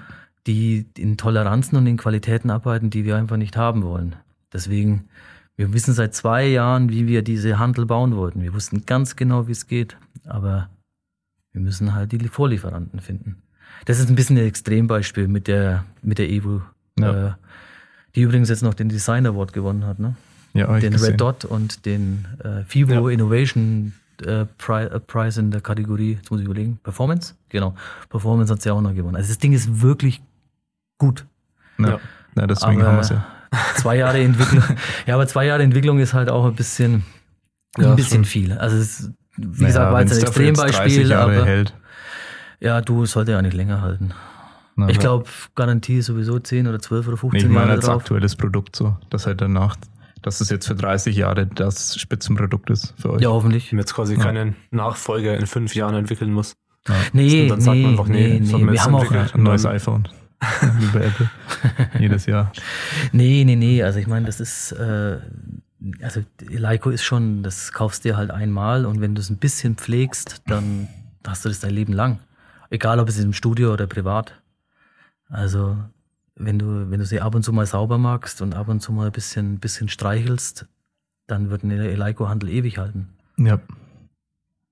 die in Toleranzen und in Qualitäten arbeiten, die wir einfach nicht haben wollen. Deswegen, wir wissen seit zwei Jahren, wie wir diese Handel bauen wollten. Wir wussten ganz genau, wie es geht, aber wir müssen halt die Vorlieferanten finden. Das ist ein bisschen ein Extrembeispiel mit der, mit der Evo,
Ja.
äh, die übrigens jetzt noch den Design Award gewonnen hat, ne?
Ja,
Den
gesehen.
Red Dot und den äh, FIBO
Ja.
Innovation äh, äh, Prize in der Kategorie, jetzt muss ich überlegen, Performance? Genau, Performance hat sie auch noch gewonnen. Also das Ding ist wirklich gut.
Ja.
Ja.
Ja, deswegen
Aber
haben wir es ja.
Zwei Jahre Entwicklung. (laughs) ja, aber zwei Jahre Entwicklung ist halt auch ein bisschen,
Ja,
ein bisschen
schon.
viel. Also es ist, wie
Naja,
gesagt, war jetzt ein
wenn's dafür jetzt 30
Extrembeispiel,
Jahre
aber
hält.
ja, du sollte ja nicht länger halten.
Na,
Ich glaube, Garantie ist sowieso 10 oder 12 oder
Nee,
15
ich meine
Jahre
als
drauf.
aktuelles Produkt so, dass halt danach, dass es jetzt für 30 Jahre das Spitzenprodukt ist für euch.
Ja, hoffentlich.
Ich mir jetzt quasi
Ja.
keinen Nachfolger in fünf Jahren entwickeln muss.
Nee,
Und dann sagt
nee,
man einfach, nee,
nee, nee.
man
Wir haben auch.
Ja, ein neues iPhone. Wie (laughs) bei Apple. Jedes Jahr.
Nee, nee, nee. Also ich meine, das ist, äh, also Leico ist schon, das kaufst dir halt einmal und wenn du es ein bisschen pflegst, dann hast du das dein Leben lang. Egal ob es im Studio oder privat. Also wenn du, wenn du sie ab und zu mal sauber magst und ab und zu mal ein bisschen, bisschen streichelst, dann wird ein Leico-Handel ewig halten.
Ja.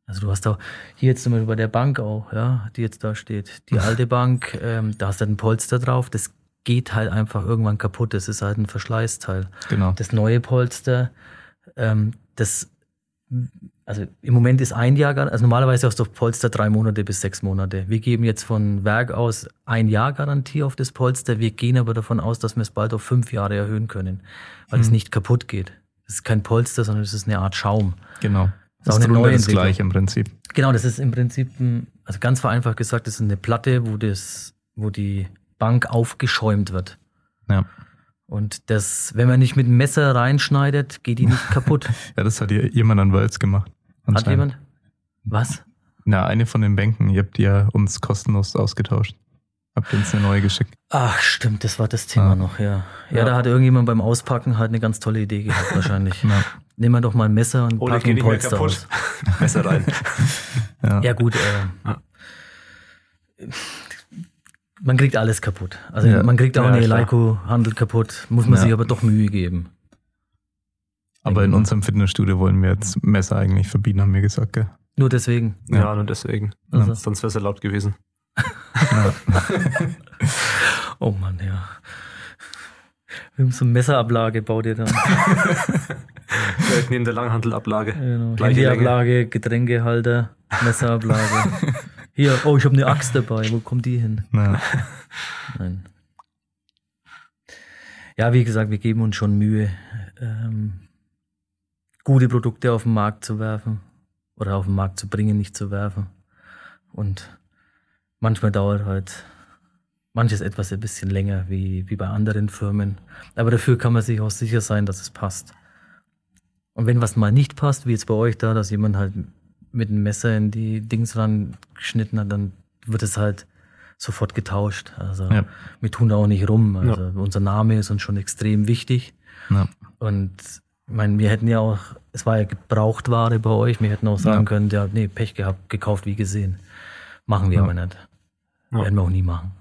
Also du hast auch hier jetzt zum Beispiel bei der Bank auch, ja, die jetzt da steht, die (laughs) alte Bank, ähm, da hast du halt ein Polster drauf, das geht halt einfach irgendwann kaputt, das ist halt ein Verschleißteil.
Genau.
Das neue Polster, ähm, das, also im Moment ist ein Jahr, also normalerweise hast du auf Polster drei Monate bis sechs Monate. Wir geben jetzt von Werk aus ein Jahr Garantie auf das Polster, wir gehen aber davon aus, dass wir es bald auf fünf Jahre erhöhen können, weil es
Mhm.
nicht kaputt geht. Es ist kein Polster, sondern es ist eine Art Schaum.
Genau.
Das ist auch eine
drunter das gleiche im Prinzip.
Genau, das ist im Prinzip, ein, also ganz vereinfacht gesagt, das ist eine Platte, wo das, wo die Bank aufgeschäumt wird.
Ja.
Und das, wenn man nicht mit dem Messer reinschneidet, geht die nicht (laughs) kaputt.
Ja, das hat ja jemand an Wölz gemacht.
Hat jemand? Was?
Na, eine von den Bänken. Ihr habt die ja uns kostenlos ausgetauscht. Habt uns eine neue geschickt.
Ach, stimmt, das war das Thema
Ah.
noch, ja. ja.
Ja.
da hat irgendjemand beim Auspacken halt eine ganz tolle Idee gehabt, wahrscheinlich. (laughs)
Ja.
Nehmen wir doch mal ein Messer und ein
nicht mehr
Polster
kaputt.
aus. (laughs)
Messer rein. (laughs)
Ja.
Ja, gut, äh, man kriegt alles kaputt. Also
Ja.
man kriegt auch
Ja,
eine
klar.
Leico-Handel kaputt, muss man
Ja.
sich aber doch Mühe geben.
Aber in unserem Fitnessstudio wollen wir jetzt Messer eigentlich verbieten, haben wir gesagt, gell?
Nur deswegen.
Ja, nur deswegen.
Also.
Sonst wäre es ja laut gewesen.
Ja. (laughs)
Oh Mann, ja. Haben so eine Messerablage, baut ihr dann. (laughs)
Direkt neben der Langhandelablage.
Genau. Handyablage, Getränkehalter, Messerablage. (laughs) Hier, oh, ich habe eine Axt dabei. Wo kommt die hin?
Ja.
Nein. Ja, wie gesagt, wir geben uns schon Mühe, ähm, gute Produkte auf den Markt zu werfen oder auf den Markt zu bringen, nicht zu werfen. Und manchmal dauert halt manches etwas ein bisschen länger wie, wie bei anderen Firmen. Aber dafür kann man sich auch sicher sein, dass es passt. Und wenn was mal nicht passt, wie jetzt bei euch da, dass jemand halt mit einem Messer in die Dings ran geschnitten hat, dann wird es halt sofort getauscht. Also
Ja.
wir tun da auch nicht rum. Also unser Name ist uns schon extrem wichtig.
Ja.
Und ich meine, wir hätten ja auch, es war ja Gebrauchtware bei euch, wir hätten auch sagen
Ja.
können, ja, nee, Pech gehabt, gekauft wie gesehen. Machen wir
Ja.
aber nicht.
Ja.
Werden wir auch nie machen.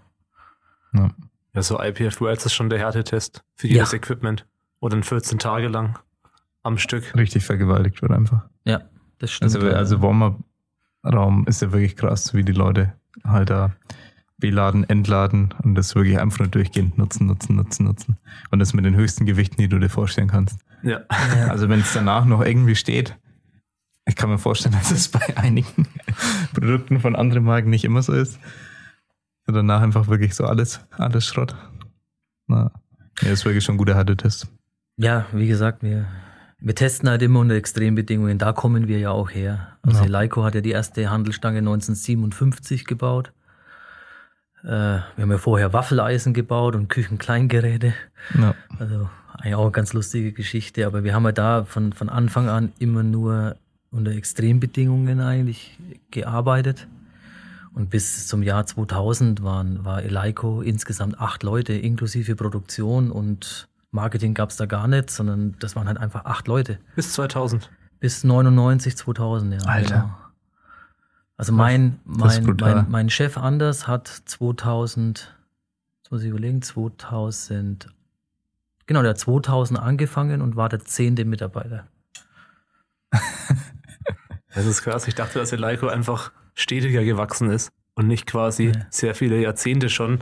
Ja.
Ja, so IPF Worlds ist schon der Härtetest für
Ja.
jedes Equipment. Oder dann 14 Tage lang am Stück.
Richtig vergewaltigt wird einfach.
Ja, das stimmt.
Also,
ja.
also Warm-Up-Raum ist ja wirklich krass, wie die Leute halt da beladen, entladen und das wirklich einfach nur durchgehend nutzen, nutzen, nutzen, nutzen. Und das mit den höchsten Gewichten, die du dir vorstellen kannst.
Ja.
ja.
Also wenn es danach noch irgendwie steht, ich kann mir vorstellen, (laughs) dass es bei einigen (laughs) Produkten von anderen Marken nicht immer so ist. Und danach einfach wirklich so alles, alles Schrott. Na, ja, ist wirklich schon ein guter Härtetest.
Ja, wie gesagt, wir, wir testen halt immer unter Extrembedingungen. Da kommen wir ja auch her. Also
Ja.
Eleiko hat ja die erste Handelstange 1957 gebaut. Äh, wir haben ja vorher Waffeleisen gebaut und Küchenkleingeräte.
Ja.
Also eigentlich auch eine ganz lustige Geschichte. Aber wir haben ja da von, von Anfang an immer nur unter Extrembedingungen eigentlich gearbeitet. Und bis zum Jahr 2000 waren, war Eleiko insgesamt acht Leute, inklusive Produktion und Marketing gab's da gar nicht, sondern das waren halt einfach acht Leute.
Bis 2000.
Bis 99, 2000, ja.
Alter.
Genau. Also mein, mein, mein, mein Chef Anders hat 2000, jetzt muss ich überlegen, 2000, genau, der hat 2000 angefangen und war der zehnte Mitarbeiter. (laughs)
Das ist krass. Ich dachte, dass Eleiko einfach stetiger gewachsen ist und nicht quasi
Ja.
sehr viele Jahrzehnte schon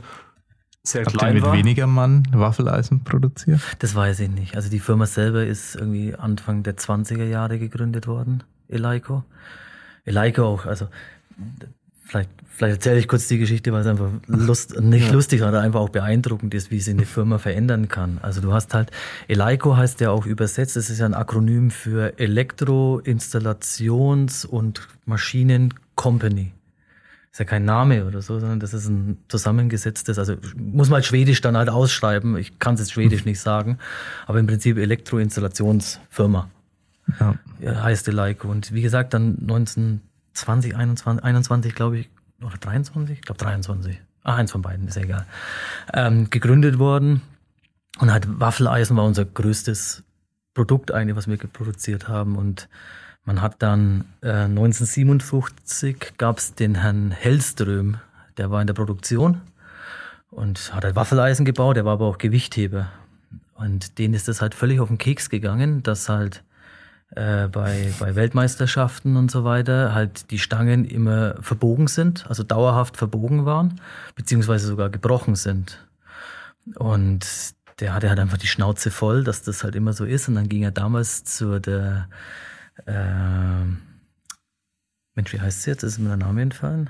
sehr
Habt ihr
klein
mit
war.
weniger Mann Waffeleisen produziert?
Das weiß ich nicht. Also die Firma selber ist irgendwie Anfang der 20er Jahre gegründet worden, Eleiko. Eleiko auch, also vielleicht, vielleicht erzähle ich kurz die Geschichte, weil es einfach lust, nicht lustig, sondern einfach auch beeindruckend ist, wie sie eine Firma verändern kann. Also du hast halt, Eleiko heißt ja auch übersetzt, das ist ja ein Akronym für Elektro, Installations- und Maschinen Company. Ist ja kein Name oder so, sondern das ist ein zusammengesetztes, also muss man halt Schwedisch dann halt ausschreiben. Ich kann es jetzt Schwedisch nicht sagen, aber im Prinzip Elektroinstallationsfirma
Ja.
ja, heißt Eleiko. Und wie gesagt, dann 1920, 21, 21 glaube ich, oder 23? Ich glaube 23. Ah, eins von beiden, ist ja egal. Ähm, gegründet worden. Und halt Waffeleisen war unser größtes Produkt eigentlich, was wir produziert haben. Und man hat dann äh, 1957 gab es den Herrn Hellström, der war in der Produktion und hat halt Waffeleisen gebaut, der war aber auch Gewichtheber. Und denen ist das halt völlig auf den Keks gegangen, dass halt äh, bei, bei Weltmeisterschaften und so weiter halt die Stangen immer verbogen sind, also dauerhaft verbogen waren, beziehungsweise sogar gebrochen sind. Und der hatte halt einfach die Schnauze voll, dass das halt immer so ist. Und dann ging er damals zu der, äh, Mensch, wie heißt sie jetzt? Ist mir der Name entfallen?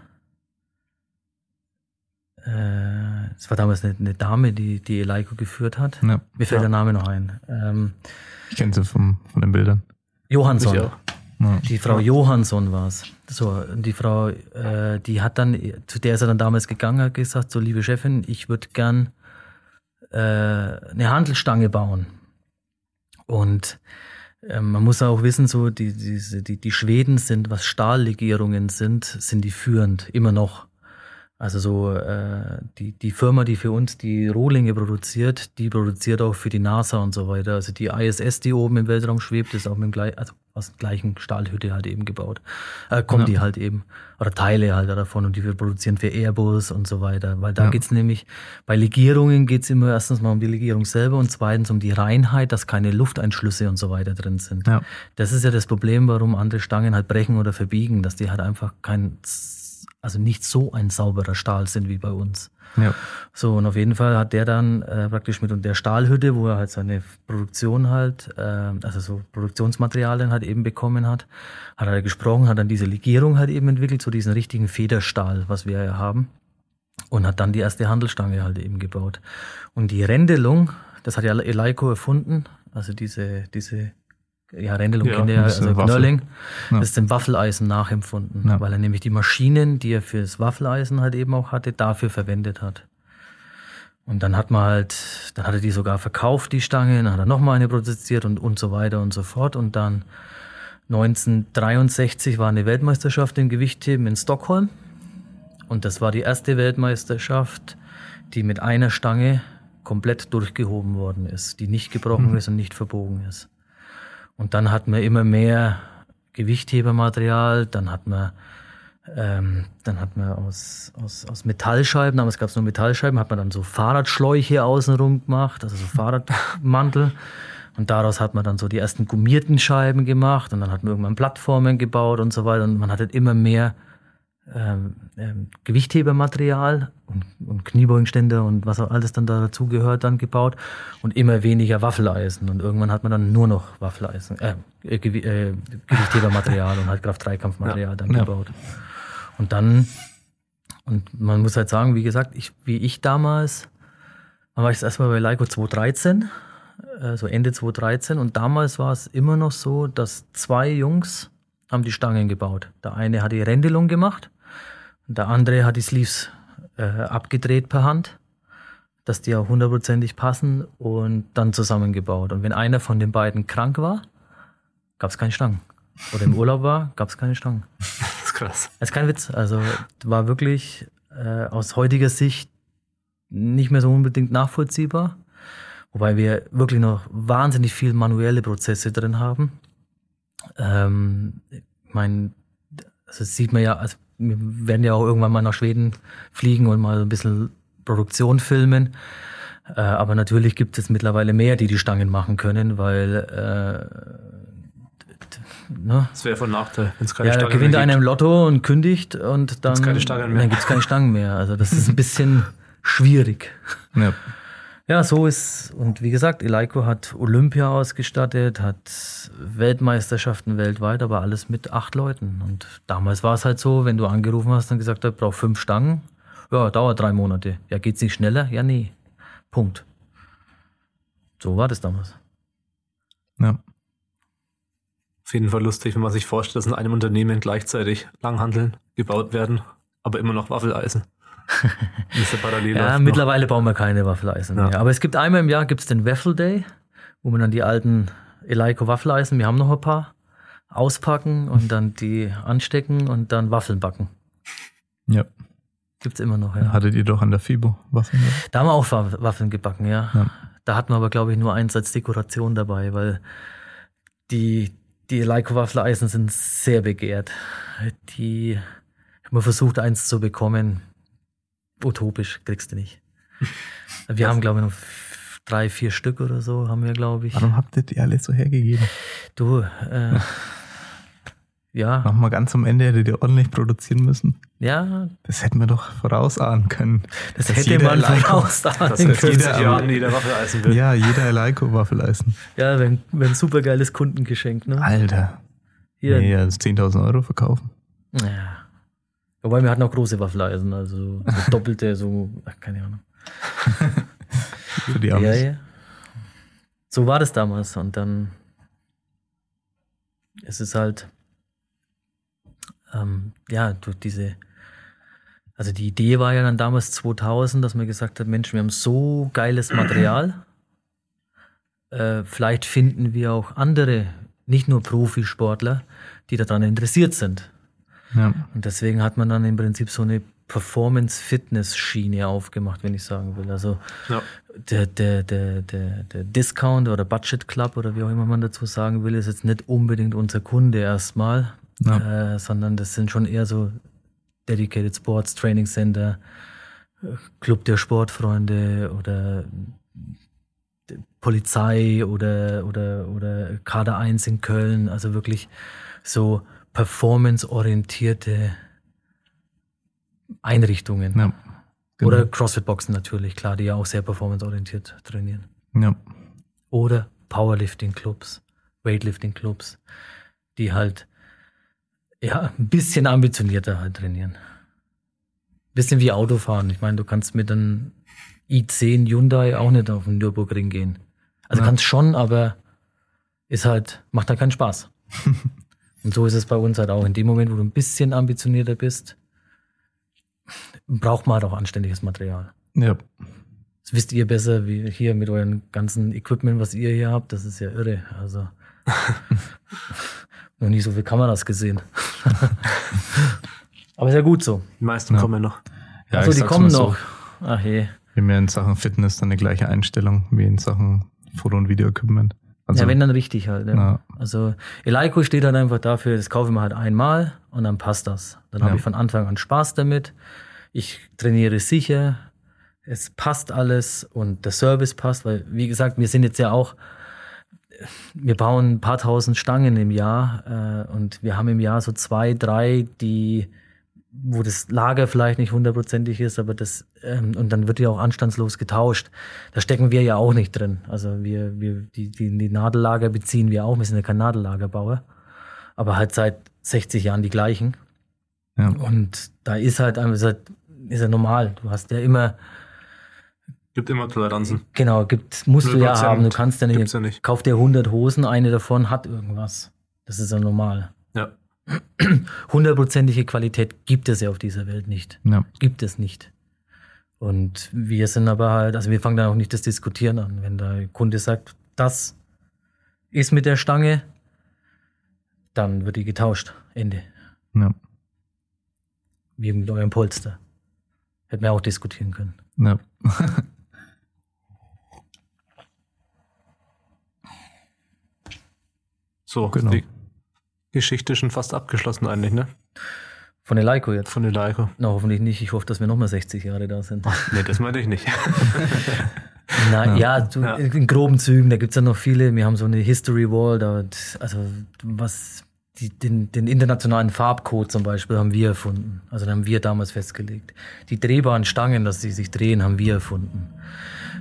Äh, Es war damals eine, eine Dame, die die Eleiko geführt hat.
ja.
Mir fällt
Ja.
der Name noch ein. Ähm,
Ich kenne sie vom, von den Bildern.
Johansson. Die Frau Johansson war es. So, die Frau, äh, die hat dann, zu der ist er dann damals gegangen, hat gesagt, so liebe Chefin, ich würde gern äh, eine Handelstange bauen. Und ähm, man muss auch wissen, so die, diese, die, die Schweden sind, was Stahllegierungen sind, sind die führend, immer noch. Also so äh, die, die Firma, die für uns die Rohlinge produziert, die produziert auch für die NASA und so weiter. Also die ISS, die oben im Weltraum schwebt, ist auch mit dem gleichen, also aus der gleichen Stahlhütte halt eben gebaut. Äh, kommen
Ja.
die halt eben. Oder Teile halt davon und die wir produzieren für Airbus und so weiter. Weil da
Ja.
geht's nämlich, bei Legierungen geht's immer erstens mal um die Legierung selber und zweitens um die Reinheit, dass keine Lufteinschlüsse und so weiter drin sind.
Ja.
Das ist ja das Problem, warum andere Stangen halt brechen oder verbiegen, dass die halt einfach kein also nicht so ein sauberer Stahl sind wie bei uns.
Ja.
So, und auf jeden Fall hat der dann äh, praktisch mit der Stahlhütte, wo er halt seine Produktion halt, äh, also so Produktionsmaterialien halt eben bekommen hat, hat er gesprochen, hat dann diese Legierung halt eben entwickelt, so diesen richtigen Federstahl, was wir ja haben. Und hat dann die erste Handelstange halt eben gebaut. Und die Rändelung, das hat ja Eleiko erfunden, also diese, diese ja, kennt ihr ja,
ist
also. Knörling,
Ja.
ist dem Waffeleisen nachempfunden,
Ja.
weil er nämlich die Maschinen, die er fürs Waffeleisen halt eben auch hatte, dafür verwendet hat. Und dann hat man halt, dann hat er die sogar verkauft, die Stange, dann hat er nochmal eine produziert und, und so weiter und so fort. Und dann 1963 war eine Weltmeisterschaft im Gewichtheben in Stockholm. Und das war die erste Weltmeisterschaft, die mit einer Stange komplett durchgehoben worden ist, die nicht gebrochen ist und nicht verbogen ist. Und dann hat man immer mehr Gewichthebermaterial, dann hat man, ähm, dann hat man aus, aus, aus Metallscheiben, damals gab es nur Metallscheiben, hat man dann so Fahrradschläuche außenrum gemacht, also so Fahrradmantel. Und daraus hat man dann so die ersten gummierten Scheiben gemacht und dann hat man irgendwann Plattformen gebaut und so weiter. Und man hat halt immer mehr ähm, ähm, Gewichthebermaterial und, und Kniebeugenständer und was auch alles dann da dazugehört dann gebaut und immer weniger Waffeleisen und irgendwann hat man dann nur noch Waffeleisen, äh, äh, Gewi äh, Gewichthebermaterial (laughs) und halt Kraft-3-Kampfmaterial dann
Ja.
gebaut. Und dann, und man muss halt sagen, wie gesagt, ich, wie ich damals, dann war ich das erstmal bei Leico 2013, äh, so Ende 2013 und damals war es immer noch so, dass zwei Jungs haben die Stangen gebaut. Der eine hat die Rändelung gemacht der andere hat die Sleeves äh, abgedreht per Hand, dass die auch hundertprozentig passen und dann zusammengebaut. Und wenn einer von den beiden krank war, gab es keine Stangen. Oder im Urlaub war, gab es keine Stangen. (laughs)
Das ist krass.
Das ist kein Witz. Also war wirklich äh, aus heutiger Sicht nicht mehr so unbedingt nachvollziehbar. Wobei wir wirklich noch wahnsinnig viel manuelle Prozesse drin haben. Ähm, ich meine, also das sieht man ja, also wir werden ja auch irgendwann mal nach Schweden fliegen und mal ein bisschen Produktion filmen. Äh, aber natürlich gibt es mittlerweile mehr, die die Stangen machen können, weil äh, ne,
Das wäre von Nachteil, wenn es keine
ja, da
Stange
gewinnt
mehr
einer
gibt.
im Lotto und kündigt und dann
Gibt's keine Stangen mehr.
Dann gibt's keine Stangen mehr. Also das ist ein bisschen (laughs) schwierig.
Ja.
Ja, so ist, und wie gesagt, Eleiko hat Olympia ausgestattet, hat Weltmeisterschaften weltweit, aber alles mit acht Leuten. Und damals war es halt so, wenn du angerufen hast und gesagt hast, brauch fünf Stangen, ja, dauert drei Monate. Ja, geht's nicht schneller? Ja, nee. Punkt. So war das damals.
ja.
Auf jeden Fall lustig, wenn man sich vorstellt, dass in einem Unternehmen gleichzeitig Langhanteln gebaut werden, aber immer noch Waffeleisen. (laughs) Ja läuft noch.
mittlerweile bauen wir keine Waffeleisen
Ja.
mehr. Aber es gibt einmal im Jahr gibt's den Waffle Day, wo man dann die alten Eleiko Waffeleisen, wir haben noch ein paar, auspacken und dann die anstecken und dann Waffeln backen.
ja.
Gibt's immer noch, ja.
Hattet ihr doch an der FIBO Waffen? ne?
Da haben wir auch Wa- Waffeln gebacken, ja.
Ja.
Da hatten wir aber, glaube ich, nur eins als Dekoration dabei, weil die, die Eleiko Waffeleisen sind sehr begehrt. Die, ich habe mal versucht, eins zu bekommen. Utopisch, kriegst du nicht. Wir haben, glaube ich, noch drei, vier Stück oder so, haben wir, glaube ich.
Warum habt ihr die alle so hergegeben?
Du, äh, (laughs) ja,
Nochmal ganz am Ende hättet ihr ordentlich produzieren müssen.
ja,
Das hätten wir doch vorausahnen können.
das hätte
jeder
man
Das in
können.
50
jeder-
Jahren jeder Waffeleisen will.
Ja, jeder Eleiko Waffeleisen.
Ja, wenn, wenn super geiles Kundengeschenk, ne?
Alter.
Hier,
Nee, also 10.000 Euro verkaufen.
Ja. Wobei wir hatten auch große Waffeleisen, also so (laughs) doppelte, so, ach, keine Ahnung. (laughs)
Für die
Ja,
Amis.
ja. So war das damals und dann es ist halt, ähm, ja, durch diese, also die Idee war ja dann damals 2000, dass man gesagt hat, Mensch, wir haben so geiles Material, (clears throat) äh, vielleicht finden wir auch andere, nicht nur Profisportler, die daran interessiert sind.
Ja.
Und deswegen hat man dann im Prinzip so eine Performance-Fitness-Schiene aufgemacht, wenn ich sagen will. Also
Ja.
der, der, der, der, der Discount oder Budget Club oder wie auch immer man dazu sagen will, ist jetzt nicht unbedingt unser Kunde erstmal,
Ja.
äh, sondern das sind schon eher so Dedicated Sports Training Center, Club der Sportfreunde oder Polizei oder, oder, oder Kader 1 in Köln, also wirklich so performanceorientierte Einrichtungen.
Ja. Genau.
Oder CrossFit-Boxen natürlich, klar, die ja auch sehr performanceorientiert trainieren.
Ja.
Oder Powerlifting-Clubs, Weightlifting-Clubs, die halt ja, ein bisschen ambitionierter halt trainieren. Bisschen wie Autofahren. Ich meine, du kannst mit einem i10 Hyundai auch nicht auf den Nürburgring gehen. Also
Ja.
kannst schon, aber ist halt, macht halt keinen Spaß. (laughs) Und so ist es bei uns halt auch. In dem Moment, wo du ein bisschen ambitionierter bist, braucht man halt auch anständiges Material.
Ja.
Das wisst ihr besser, wie hier mit euren ganzen Equipment, was ihr hier habt. Das ist ja irre. Also (laughs) noch nie so viele Kameras gesehen. (laughs) Aber ist ja gut so.
Die meisten
Ja.
kommen noch.
Ja,
Achso,
ich
die
sag's
kommen
mal so.
noch. Ach je.
Wir haben ja in Sachen Fitness dann eine gleiche Einstellung wie in Sachen Foto- und Video-Equipment. Also,
ja, wenn dann richtig halt. Ja.
Ja.
Also Eleiko steht halt einfach dafür, das kaufe ich mir halt einmal und dann passt das. Dann habe ich von Anfang an Spaß damit. Ich trainiere sicher. Es passt alles und der Service passt, weil, wie gesagt, wir sind jetzt ja auch, wir bauen ein paar tausend Stangen im Jahr äh, und wir haben im Jahr so zwei, drei, die, wo das Lager vielleicht nicht hundertprozentig ist, aber das, ähm, und dann wird ja auch anstandslos getauscht. Da stecken wir ja auch nicht drin. Also wir, wir, die, die, die Nadellager beziehen wir auch. Wir sind ja kein Nadellagerbauer, aber halt seit 60 Jahren die gleichen.
ja.
Und da ist halt einfach, ist halt, ist ja normal. Du hast ja immer,
Gibt immer Toleranzen.
genau, gibt, musst du ja
0%
haben. Du kannst ja nicht,
ja nicht.
kauf dir 100 Hosen, eine davon hat irgendwas. Das ist ja normal. (clears throat) Hundertprozentige Qualität gibt es ja auf dieser Welt nicht.
ja.
Gibt es nicht. Und wir sind aber halt, also wir fangen dann auch nicht das Diskutieren an. Wenn der Kunde sagt, das ist mit der Stange, dann wird die getauscht. Ende.
ja.
Wie mit eurem Polster. Hätten wir auch diskutieren können.
ja. (laughs)
So,
Genau.
die Geschichte schon fast abgeschlossen eigentlich, ne?
Von der Leiko jetzt.
Von Eleiko.
Na, hoffentlich nicht. Ich hoffe, dass wir nochmal 60 Jahre da sind. (laughs)
Nee, das meinte ich nicht. (laughs)
Na, ja, du,
Ja.
in groben Zügen, da gibt's ja noch viele. Wir haben so eine History Wall, da, also was die, den, den internationalen Farbcode zum Beispiel haben wir erfunden. Also den haben wir damals festgelegt. Die drehbaren Stangen, dass sie sich drehen, haben wir erfunden.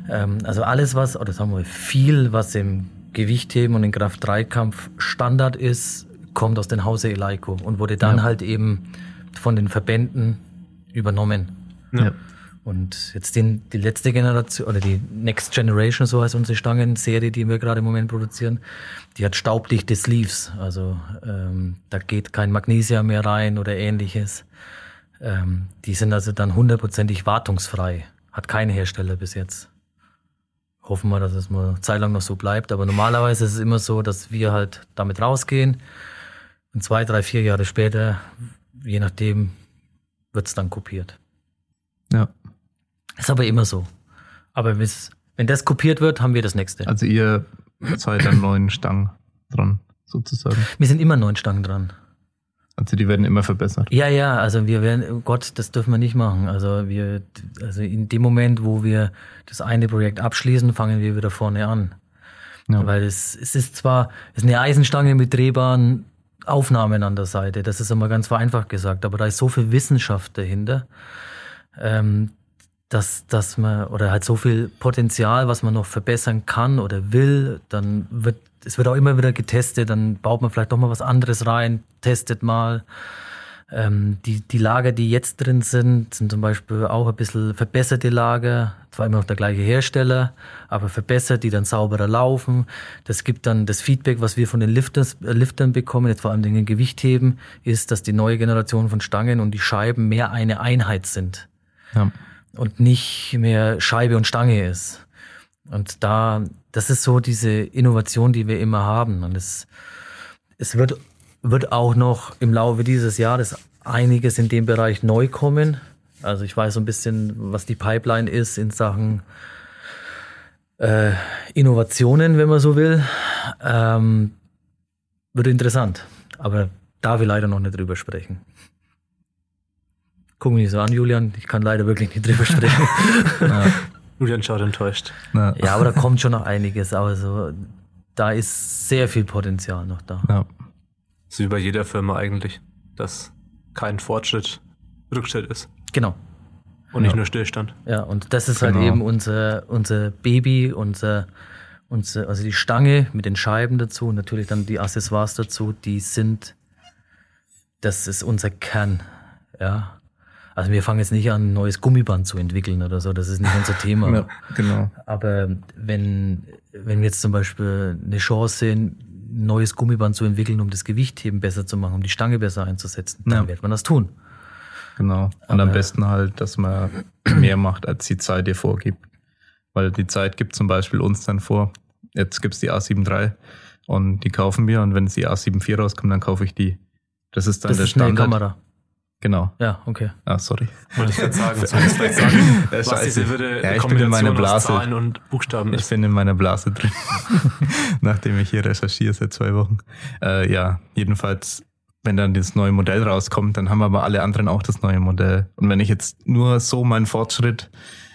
Ähm, also alles, was, oder sagen wir viel, was im Gewichtheben und im Kraft-3-Kampf Standard ist, kommt aus dem Hause Eleiko und wurde dann
Ja.
halt eben von den Verbänden übernommen.
ja.
Und jetzt den, die letzte Generation oder die Next Generation, so heißt unsere Stangenserie, die wir gerade im Moment produzieren, die hat staubdichte Sleeves. Also ähm, da geht kein Magnesium mehr rein oder ähnliches. Ähm, die sind also dann hundertprozentig wartungsfrei. Hat kein Hersteller bis jetzt. Hoffen wir, dass es mal eine Zeit lang noch so bleibt. Aber normalerweise ist es immer so, dass wir halt damit rausgehen und zwei, drei, vier Jahre später, je nachdem, wird's dann kopiert.
ja.
Ist aber immer so. Aber wenn das kopiert wird, haben wir das nächste.
Also ihr seid an neuen Stangen dran, sozusagen.
Wir sind immer neun Stangen dran.
Also die werden immer verbessert.
Ja, ja, also wir werden, oh Gott, das dürfen wir nicht machen. Also wir, also in dem Moment, wo wir das eine Projekt abschließen, fangen wir wieder vorne an.
Ja.
Weil es, es ist zwar, es ist eine Eisenstange mit drehbaren Aufnahmen an der Seite, das ist immer ganz vereinfacht gesagt, aber da ist so viel Wissenschaft dahinter, ähm, dass, dass man, oder halt so viel Potenzial, was man noch verbessern kann oder will, dann wird, es wird auch immer wieder getestet, dann baut man vielleicht doch mal was anderes rein, testet mal. Ähm, die, die Lager, die jetzt drin sind, sind zum Beispiel auch ein bisschen verbesserte Lager. Zwar immer noch der gleiche Hersteller, aber verbessert, die dann sauberer laufen. Das gibt dann das Feedback, was wir von den Lifters, äh, Liftern bekommen, jetzt vor allem den Gewichtheben, ist, dass die neue Generation von Stangen und die Scheiben mehr eine Einheit sind
Ja.
und nicht mehr Scheibe und Stange ist. Und da, das ist so diese Innovation, die wir immer haben. Und es, es wird, wird auch noch im Laufe dieses Jahres einiges in dem Bereich neu kommen. Also ich weiß so ein bisschen, was die Pipeline ist in Sachen äh, Innovationen, wenn man so will. Ähm, wird interessant. Aber darf ich leider noch nicht drüber sprechen. Guck mich nicht so an, Julian. Ich kann leider wirklich nicht drüber sprechen. (laughs)
Ja.
Julian schaut enttäuscht.
Ja.
Ja, aber da kommt schon noch einiges. Aber so, da ist sehr viel Potenzial noch da.
Ja.
Ist wie bei jeder Firma eigentlich, dass kein Fortschritt Rückschritt ist.
Genau.
Und nicht
Ja.
nur Stillstand.
Ja, und das ist
Genau.
halt eben unser, unser Baby, unser, unser, also die Stange mit den Scheiben dazu und natürlich dann die Accessoires dazu, die sind, das ist unser Kern. Ja. Also wir fangen jetzt nicht an, ein neues Gummiband zu entwickeln oder so, das ist nicht unser Thema.
Ja, genau.
Aber wenn, wenn wir jetzt zum Beispiel eine Chance sehen, neues Gummiband zu entwickeln, um das Gewichtheben besser zu machen, um die Stange besser einzusetzen, dann
Ja.
wird man das tun.
Genau. Und am
Aber-
besten halt, dass man (clears throat) mehr macht, als die Zeit dir vorgibt. Weil die Zeit gibt zum Beispiel uns dann vor. Jetzt gibt's die A7 III und die kaufen wir und wenn die A7 IV rauskommt, dann kaufe ich die. Das ist dann
Das
der
ist eine
Standard.
Kamera.
Genau.
Ja, okay.
Ah, sorry.
Wollte ich gerade sagen. Soll ich (laughs) vielleicht sagen,
Ja,
was
scheiße.
diese wilde
Ja, ich bin in meiner Blase.
Zahlen und Buchstaben
Ich
ist?
bin in meiner Blase drin, (laughs) nachdem ich hier recherchiere seit zwei Wochen. Äh, ja, jedenfalls, wenn dann das neue Modell rauskommt, dann haben aber alle anderen auch das neue Modell. Und wenn ich jetzt nur so meinen Fortschritt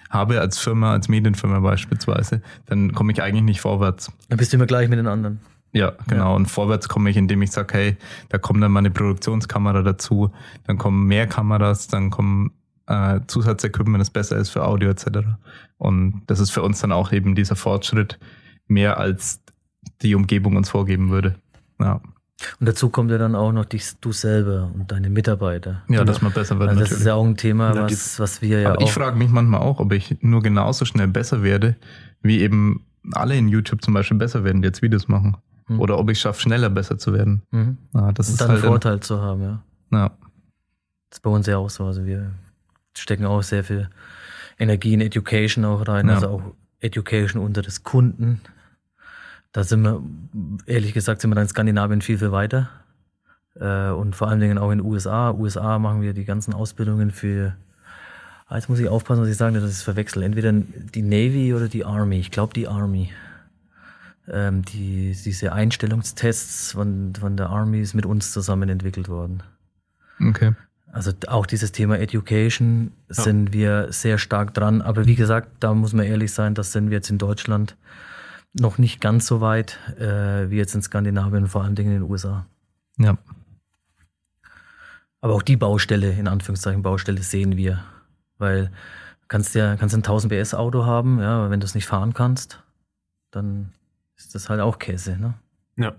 habe als Firma, als Medienfirma beispielsweise, dann komme ich eigentlich nicht vorwärts.
Dann bist du immer gleich mit den anderen.
Ja, genau. Und vorwärts komme ich, indem ich sage, hey, da kommt dann mal eine Produktionskamera dazu, dann kommen mehr Kameras, dann kommen äh, Zusatzequipment, das besser ist für Audio etc. Und das ist für uns dann auch eben dieser Fortschritt mehr als die Umgebung uns vorgeben würde. Ja,
Und dazu kommt ja dann auch noch dich, du selber und deine Mitarbeiter.
ja dass man besser wird
Also das
natürlich.
ist ja auch ein Thema,
Ja,
was, was wir ja
Aber ich
auch.
frage mich manchmal auch, ob ich nur genauso schnell besser werde, wie eben alle in YouTube zum Beispiel besser werden, die jetzt Videos machen.
Hm.
Oder ob ich schaffe, schneller besser zu werden.
Mhm.
Ja, das
Und
ist
dann
halt
einen
ein-
Vorteil zu haben, ja.
ja.
Das ist bei uns ja auch so. Also wir stecken auch sehr viel Energie in Education auch rein,
Ja.
also auch Education unter des Kunden. Da sind wir, ehrlich gesagt, sind wir da in Skandinavien viel, viel weiter. Äh, Und vor allen Dingen auch in den USA. USA machen wir die ganzen Ausbildungen für, ah, jetzt muss ich aufpassen, was ich sage, dass ich es verwechsel. Entweder die Navy oder die Army. Ich glaube die Army. Ähm, die, diese Einstellungstests von, von der Army ist mit uns zusammen entwickelt worden.
Okay.
Also auch dieses Thema Education sind wir sehr stark dran. Aber wie gesagt, da muss man ehrlich sein, das sind wir jetzt in Deutschland noch nicht ganz so weit äh, wie jetzt in Skandinavien, vor allen Dingen in den USA.
Ja.
Aber auch die Baustelle, in Anführungszeichen Baustelle, sehen wir. Weil du kannst ja kannst ein 1000 PS Auto haben, ja, aber wenn du es nicht fahren kannst, dann ist das halt auch Käse, ne?
Ja.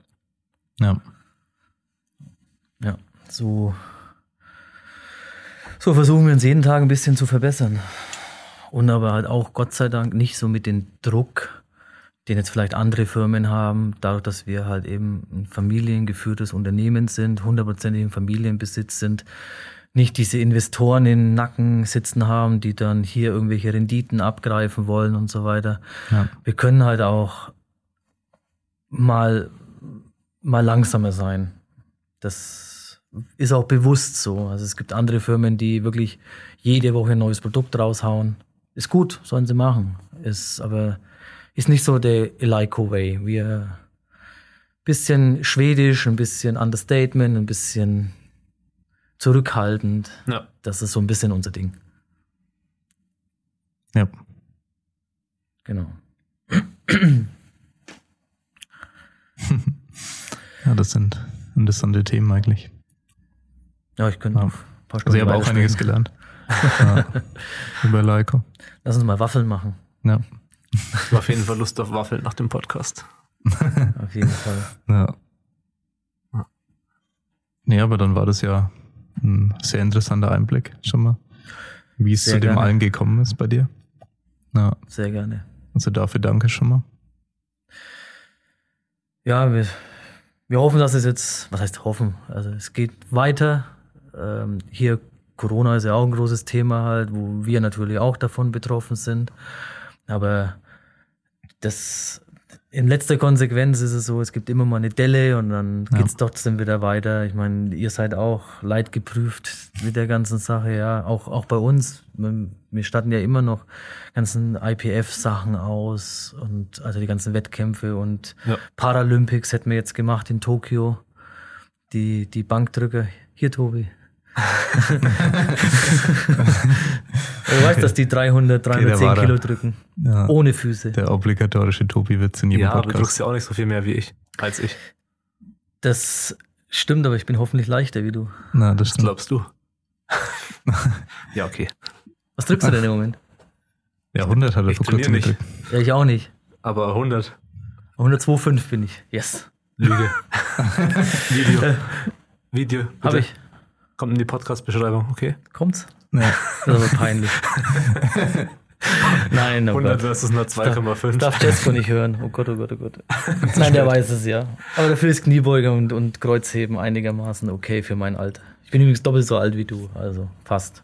Ja.
Ja, so, so versuchen wir uns jeden Tag ein bisschen zu verbessern. Und aber halt auch Gott sei Dank nicht so mit dem Druck, den jetzt vielleicht andere Firmen haben, dadurch, dass wir halt eben ein familiengeführtes Unternehmen sind, hundertprozentig im Familienbesitz sind, nicht diese Investoren in den Nacken sitzen haben, die dann hier irgendwelche Renditen abgreifen wollen und so weiter.
Ja.
Wir können halt auch mal, mal langsamer sein. Das ist auch bewusst so. Also es gibt andere Firmen, die wirklich jede Woche ein neues Produkt raushauen. Ist gut, sollen sie machen. Ist aber ist nicht so der Eleiko Way. Wir bisschen schwedisch, ein bisschen Understatement, ein bisschen zurückhaltend.
Ja.
Das ist so ein bisschen unser Ding.
Ja.
Genau.
Ja, das sind interessante Themen eigentlich.
Ja, ich könnte
Ja.
noch ein paar
Also
Stunden
ich habe auch
weitersprechen.
einiges gelernt. (laughs) ja. Über Leico.
Lass uns mal Waffeln machen.
Ja.
Ich habe auf jeden Fall Lust auf Waffeln nach dem Podcast. (laughs)
Auf jeden Fall.
ja. Nee, aber dann war das ja ein sehr interessanter Einblick schon mal, wie es
Sehr
zu dem
gerne.
allen gekommen ist bei dir. Ja,
Sehr gerne.
also dafür danke schon mal.
Ja, wir, wir hoffen, dass es jetzt, was heißt hoffen? Also es geht weiter. Ähm, hier Corona ist ja auch ein großes Thema halt, wo wir natürlich auch davon betroffen sind. Aber das in letzter Konsequenz ist es so, es gibt immer mal eine Delle und dann
Ja.
geht's trotzdem wieder weiter. Ich meine, ihr seid auch leidgeprüft mit der ganzen Sache, ja. Auch, auch bei uns. Man- Wir statten ja immer noch ganzen IPF-Sachen aus und also die ganzen Wettkämpfe und
Ja.
Paralympics hätten wir jetzt gemacht in Tokio. Die, die Bankdrücker. Hier, Tobi. Du weißt, dass die 300,
der
310
war da.
Kilo drücken.
Ja,
Ohne Füße.
der obligatorische Tobi-Witz in jedem
Ja, aber du
Podcast.
drückst ja auch nicht so viel mehr wie ich, als ich.
Das stimmt, aber ich bin hoffentlich leichter wie du.
Na, das stimmt.
glaubst du? (laughs) Ja, okay.
Was drückst du denn im Moment?
Ja, 100 hat er
Ich
vor kurzem
nicht.
gedrückt.
Ja, ich auch nicht.
Aber 100.
102,5 bin ich. Yes.
Lüge. Video. (laughs) Video.
Äh. Hab
bitte.
ich.
Kommt in die Podcast-Beschreibung, okay?
Kommt's?
Ja. (laughs)
Das ist aber peinlich. (laughs) Nein, oh
100
Gott.
versus nur
Das
2,5.
darf Jesko nicht hören. Oh Gott, oh Gott, oh Gott. Nein, der weiß es ja. Aber dafür ist Kniebeuger und, und Kreuzheben einigermaßen okay für mein Alter. Ich bin übrigens doppelt so alt wie du, also fast.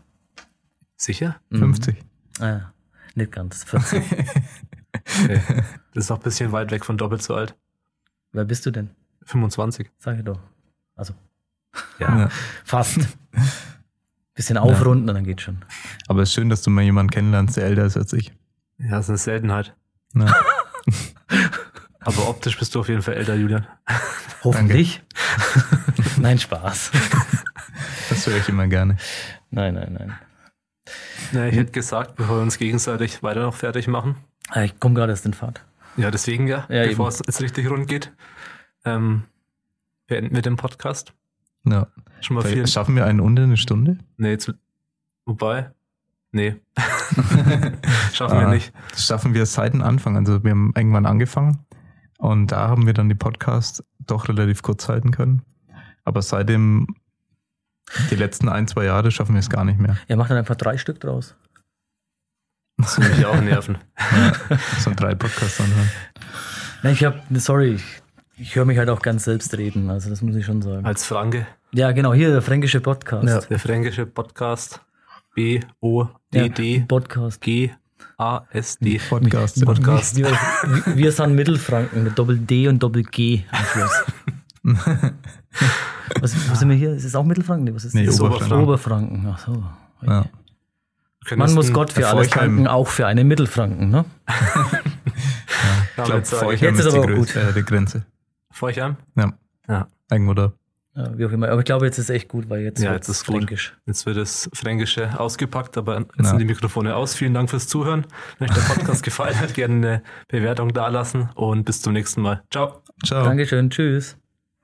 Sicher?
50.
Ah, nicht ganz. 40. (laughs)
Okay. Das ist noch ein bisschen weit weg von doppelt so alt.
Wer bist du denn?
25.
Sag ich doch. Also,
Ja.
Ja.
fast. (laughs) Bisschen aufrunden und dann geht's schon.
Aber es ist schön, dass du mal jemanden kennenlernst, der älter ist als ich.
Ja, das ist eine Seltenheit.
Ja. (laughs)
Aber optisch bist du auf jeden Fall älter, Julian. (laughs)
Hoffentlich. nein, Spaß.
Das höre ich immer gerne.
Nein, nein, nein.
Na, ich hätte gesagt, bevor wir uns gegenseitig weiter noch fertig machen.
Ich komme gerade erst in Fahrt.
Ja, deswegen ja,
Ja,
bevor
eben.
es jetzt richtig rund geht, ähm, beenden wir den Podcast.
Ja.
Schon mal viel.
Vielleicht Schaffen wir einen unter eine Stunde?
Nee, jetzt, wobei, nee. (laughs) Schaffen wir
Ah,
nicht.
Das schaffen wir seit dem Anfang. Also wir haben irgendwann angefangen und da haben wir dann die Podcasts doch relativ kurz halten können. Aber seitdem die letzten ein, zwei Jahre schaffen wir es gar nicht mehr.
Er macht dann einfach drei Stück draus.
Das würde mich auch nerven.
So drei Podcasts anhören.
Nein, ich habe, sorry, ich, ich höre mich halt auch ganz selbst reden, also das muss ich schon sagen.
Als Franke,
Ja, genau, hier der fränkische Podcast.
der fränkische Podcast.
Ja, Podcast.
Podcast.
Podcast.
Wir, wir, wir sind Mittelfranken mit Doppel D und Doppel G am Schluss. (laughs) was, was sind wir hier? Ist es auch Mittelfranken? Nee, was ist
Nee,
das?
Oberfranken.
Oberfranken. Ach so.
Ja.
Man muss Gott für alles danken, auch für einen Mittelfranken, ne? (laughs)
Ich glaube,
Jetzt
ist
aber auch
Größe, äh, die Grenze.
Forchheim?
Ja,
Ja.
irgendwo da.
Ja, wie auch immer. Aber ich glaube, jetzt ist echt gut, weil jetzt
Ja, jetzt ist gut.
fränkisch.
Jetzt wird das Fränkische ausgepackt, aber jetzt
Ja.
sind die Mikrofone aus. Vielen Dank fürs Zuhören. Wenn euch der Podcast (laughs) gefallen hat, gerne eine Bewertung dalassen und bis zum nächsten Mal. Ciao.
Ciao.
Dankeschön, tschüss.